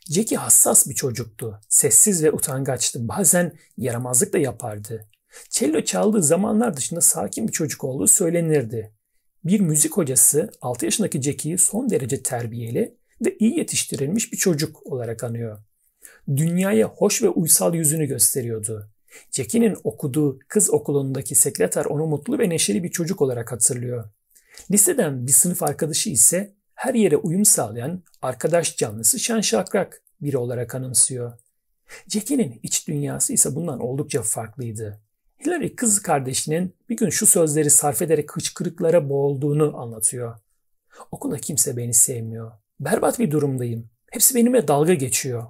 Jackie hassas bir çocuktu. Sessiz ve utangaçtı. Bazen yaramazlık da yapardı. Cello çaldığı zamanlar dışında sakin bir çocuk olduğu söylenirdi. Bir müzik hocası 6 yaşındaki Jackie'yi son derece terbiyeli ve iyi yetiştirilmiş bir çocuk olarak anıyor. Dünyaya hoş ve uysal yüzünü gösteriyordu. Jackie'nin okuduğu kız okulundaki sekreter onu mutlu ve neşeli bir çocuk olarak hatırlıyor. Liseden bir sınıf arkadaşı ise her yere uyum sağlayan arkadaş canlısı şen şakrak biri olarak anımsıyor. Jackie'nin iç dünyası ise bundan oldukça farklıydı. Hillary kız kardeşinin bir gün şu sözleri sarf ederek hıçkırıklara boğulduğunu anlatıyor. Okulda kimse beni sevmiyor. Berbat bir durumdayım. Hepsi benimle dalga geçiyor.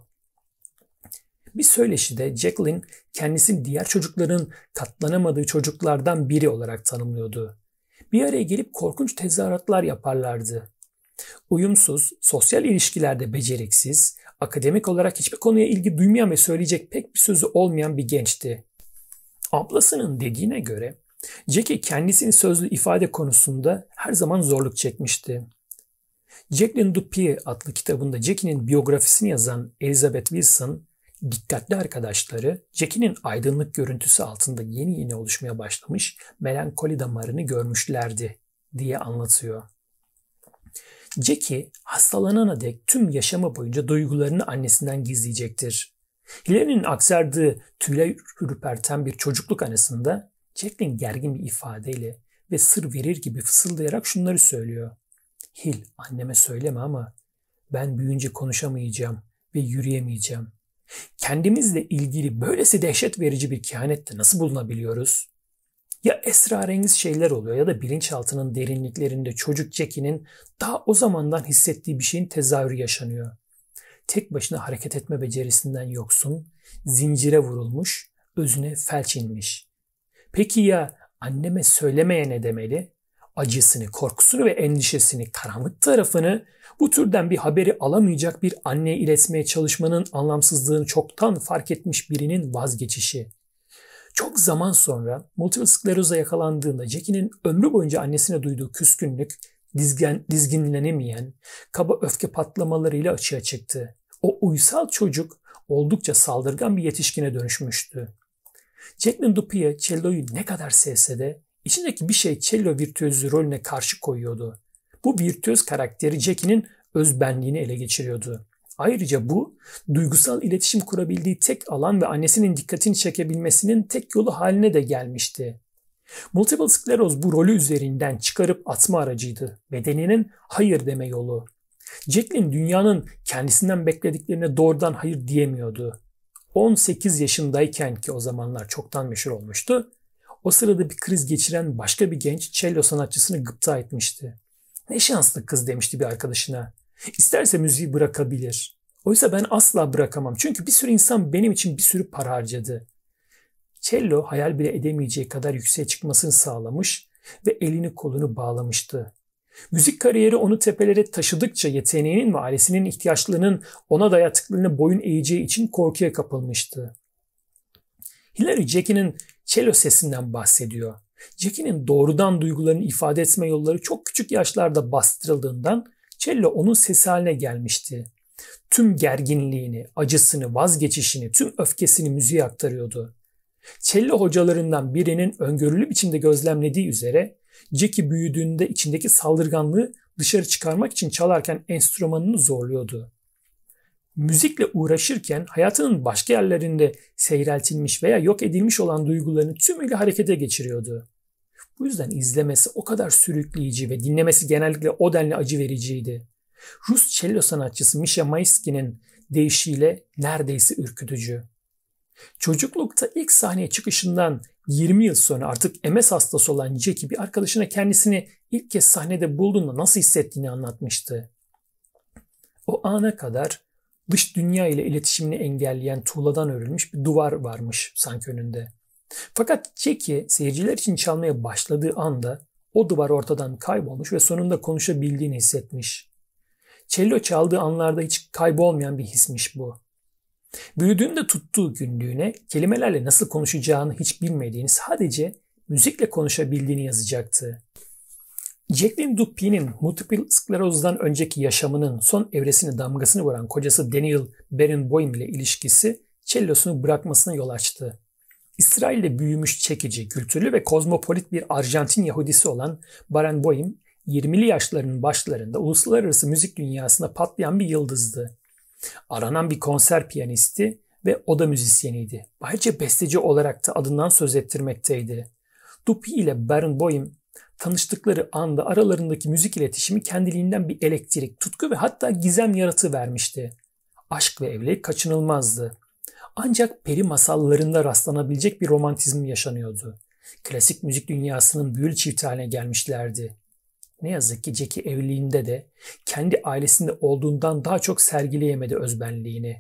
Bir söyleşide Jacqueline kendisini diğer çocukların katlanamadığı çocuklardan biri olarak tanımlıyordu. Bir araya gelip korkunç tezahüratlar yaparlardı. Uyumsuz, sosyal ilişkilerde beceriksiz, akademik olarak hiçbir konuya ilgi duymayan ve söyleyecek pek bir sözü olmayan bir gençti. Ablasının dediğine göre Jackie kendisini sözlü ifade konusunda her zaman zorluk çekmişti. Jacqueline Dupieux adlı kitabında Jackie'nin biyografisini yazan Elizabeth Wilson dikkatli arkadaşları Jackie'nin aydınlık görüntüsü altında yeni yeni oluşmaya başlamış melankoli damarını görmüşlerdi diye anlatıyor. Jackie hastalanana dek tüm yaşamı boyunca duygularını annesinden gizleyecektir. Hilary'nin aksardığı tüyle ürperten bir çocukluk anısında Jacqueline gergin bir ifadeyle ve sır verir gibi fısıldayarak şunları söylüyor. Hil anneme söyleme ama ben büyüyünce konuşamayacağım ve yürüyemeyeceğim. Kendimizle ilgili böylesi dehşet verici bir kehanette nasıl bulunabiliyoruz? Ya esrarengiz şeyler oluyor ya da bilinçaltının derinliklerinde çocuk Jackie'nin daha o zamandan hissettiği bir şeyin tezahürü yaşanıyor. Tek başına hareket etme becerisinden yoksun, zincire vurulmuş, özüne felç inmiş. Peki ya anneme söylemeye ne demeli? Acısını, korkusunu ve endişesini, karanlık tarafını bu türden bir haberi alamayacak bir anneye iletmeye çalışmanın anlamsızlığını çoktan fark etmiş birinin vazgeçişi. Çok zaman sonra multiple skleroza yakalandığında Jackie'nin ömrü boyunca annesine duyduğu küskünlük, dizgen, dizginlenemeyen, kaba öfke patlamalarıyla açığa çıktı. O uysal çocuk oldukça saldırgan bir yetişkine dönüşmüştü. Jacqueline Dupia cello'yu ne kadar sevse de içindeki bir şey cello virtüözü rolüne karşı koyuyordu. Bu virtüöz karakteri Jackie'nin özbenliğini ele geçiriyordu. Ayrıca bu duygusal iletişim kurabildiği tek alan ve annesinin dikkatini çekebilmesinin tek yolu haline de gelmişti. Multiple skleroz bu rolü üzerinden çıkarıp atma aracıydı. Bedeninin hayır deme yolu. Jacqueline dünyanın kendisinden beklediklerine doğrudan hayır diyemiyordu. 18 yaşındayken ki o zamanlar çoktan meşhur olmuştu. O sırada bir kriz geçiren başka bir genç cello sanatçısını gıpta etmişti. Ne şanslı kız demişti bir arkadaşına. İsterse müziği bırakabilir. Oysa ben asla bırakamam. Çünkü bir sürü insan benim için bir sürü para harcadı. Cello hayal bile edemeyeceği kadar yükseğe çıkmasını sağlamış ve elini kolunu bağlamıştı. Müzik kariyeri onu tepelere taşıdıkça yeteneğinin ve ailesinin ihtiyaçlarının ona dayattıklarına boyun eğeceği için korkuya kapılmıştı. Hilary Jackie'nin cello sesinden bahsediyor. Jackie'nin doğrudan duygularını ifade etme yolları çok küçük yaşlarda bastırıldığından cello onun sesi haline gelmişti. Tüm gerginliğini, acısını, vazgeçişini, tüm öfkesini müziğe aktarıyordu. Cello hocalarından birinin öngörülü biçimde gözlemlediği üzere Jackie büyüdüğünde içindeki saldırganlığı dışarı çıkarmak için çalarken enstrümanını zorluyordu. Müzikle uğraşırken hayatının başka yerlerinde seyreltilmiş veya yok edilmiş olan duygularını tümüyle harekete geçiriyordu. Bu yüzden izlemesi o kadar sürükleyici ve dinlemesi genellikle o denli acı vericiydi. Rus cello sanatçısı Misha Maisky'nin deyişiyle neredeyse ürkütücü. Çocuklukta ilk sahneye çıkışından 20 yıl sonra artık MS hastası olan Jackie bir arkadaşına kendisini ilk kez sahnede bulduğunda nasıl hissettiğini anlatmıştı. O ana kadar dış dünya ile iletişimini engelleyen tuğladan örülmüş bir duvar varmış sanki önünde. Fakat Jackie seyirciler için çalmaya başladığı anda o duvar ortadan kaybolmuş ve sonunda konuşabildiğini hissetmiş. Cello çaldığı anlarda hiç kaybolmayan bir hismiş bu. Büyüdüğünde tuttuğu günlüğüne kelimelerle nasıl konuşacağını hiç bilmediğini sadece müzikle konuşabildiğini yazacaktı. Jacqueline Dupui'nin multiple sklerozdan önceki yaşamının son evresine damgasını vuran kocası Daniel Barenboim ile ilişkisi cellosunu bırakmasına yol açtı. İsrail'de büyümüş çekici, kültürlü ve kozmopolit bir Arjantin Yahudisi olan Barenboim, 20'li yaşlarının başlarında uluslararası müzik dünyasında patlayan bir yıldızdı. Aranan bir konser piyanisti ve oda müzisyeniydi. Ayrıca besteci olarak da adından söz ettirmekteydi. Dupuy ile Barenboim tanıştıkları anda aralarındaki müzik iletişimi kendiliğinden bir elektrik, tutku ve hatta gizem yaratı vermişti. Aşk ve evlilik kaçınılmazdı. Ancak peri masallarında rastlanabilecek bir romantizm yaşanıyordu. Klasik müzik dünyasının büyülü çift haline gelmişlerdi. Ne yazık ki Jackie evliliğinde de kendi ailesinde olduğundan daha çok sergileyemedi özbenliğini.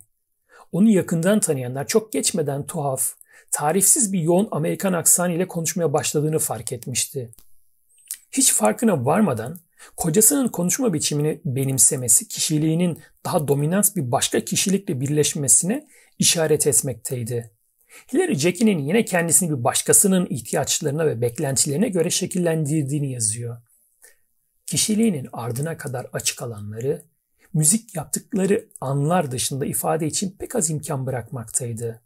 Onu yakından tanıyanlar çok geçmeden tuhaf, tarifsiz bir yoğun Amerikan aksanı ile konuşmaya başladığını fark etmişti. Hiç farkına varmadan kocasının konuşma biçimini benimsemesi kişiliğinin daha dominant bir başka kişilikle birleşmesine işaret etmekteydi. Hillary Jackie'nin yine kendisini bir başkasının ihtiyaçlarına ve beklentilerine göre şekillendirdiğini yazıyor. Kişiliğinin ardına kadar açık alanları, müzik yaptıkları anlar dışında ifade için pek az imkan bırakmaktaydı.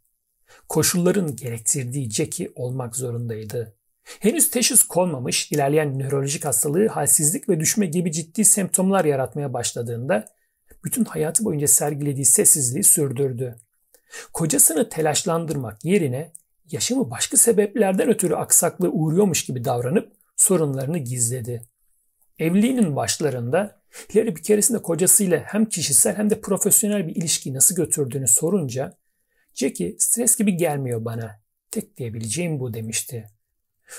Koşulların gerektirdiği Jackie olmak zorundaydı. Henüz teşhis konmamış ilerleyen nörolojik hastalığı halsizlik ve düşme gibi ciddi semptomlar yaratmaya başladığında bütün hayatı boyunca sergilediği sessizliği sürdürdü. Kocasını telaşlandırmak yerine yaşamı başka sebeplerden ötürü aksaklığı uğruyormuş gibi davranıp sorunlarını gizledi. Evliliğinin başlarında Hillary bir keresinde kocasıyla hem kişisel hem de profesyonel bir ilişkiyi nasıl götürdüğünü sorunca Jackie stres gibi gelmiyor bana. Tek diyebileceğim bu demişti.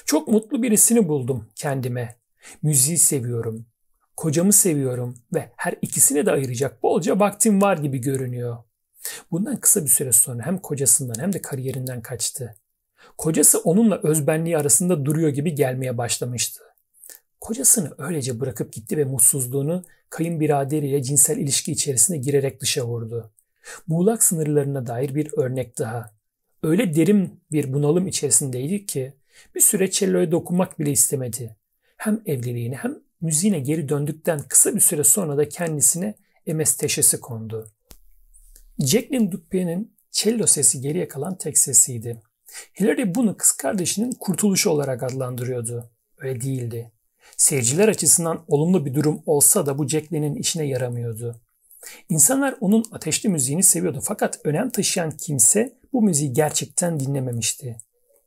Çok mutlu birisini buldum kendime. Müziği seviyorum. Kocamı seviyorum ve her ikisine de ayıracak bolca vaktim var gibi görünüyor. Bundan kısa bir süre sonra hem kocasından hem de kariyerinden kaçtı. Kocası onunla özbenliği arasında duruyor gibi gelmeye başlamıştı. Kocasını öylece bırakıp gitti ve mutsuzluğunu kayınbiraderiyle cinsel ilişki içerisine girerek dışa vurdu. Muğlak sınırlarına dair bir örnek daha. Öyle derin bir bunalım içerisindeydi ki bir süre celloya dokunmak bile istemedi. Hem evliliğine hem müziğine geri döndükten kısa bir süre sonra da kendisine MS teşhisi kondu. Jacqueline Dupé'nin cello sesi geriye kalan tek sesiydi. Hilary bunu kız kardeşinin kurtuluşu olarak adlandırıyordu. Öyle değildi. Seyirciler açısından olumlu bir durum olsa da bu Jacqueline'in işine yaramıyordu. İnsanlar onun ateşli müziğini seviyordu fakat önem taşıyan kimse bu müziği gerçekten dinlememişti.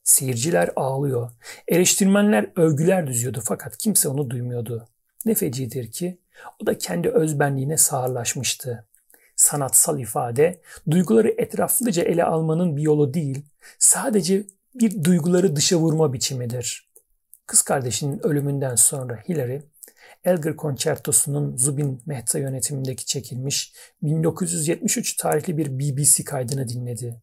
Seyirciler ağlıyor. Eleştirmenler övgüler düzüyordu fakat kimse onu duymuyordu. Ne fecidir ki o da kendi özbenliğine sağırlaşmıştı. Sanatsal ifade, duyguları etraflıca ele almanın bir yolu değil, sadece bir duyguları dışa vurma biçimidir. Kız kardeşinin ölümünden sonra Hillary, Elgar Konçertosu'nun Zubin Mehta yönetimindeki çekilmiş 1973 tarihli bir BBC kaydını dinledi.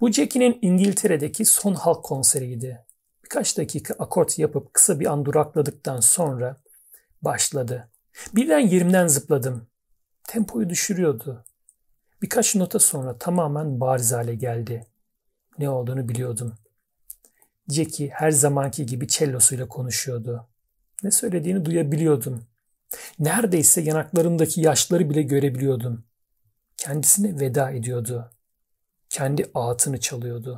Bu Jackie'nin İngiltere'deki son halk konseriydi. Birkaç dakika akort yapıp kısa bir an durakladıktan sonra başladı. Birden yerimden zıpladım. Tempoyu düşürüyordu. Birkaç nota sonra tamamen bariz hale geldi. Ne olduğunu biliyordum. Jackie her zamanki gibi cellosuyla konuşuyordu. Ne söylediğini duyabiliyordum. Neredeyse yanaklarımdaki yaşları bile görebiliyordum. Kendisine veda ediyordu kendi ağıtını çalıyordu.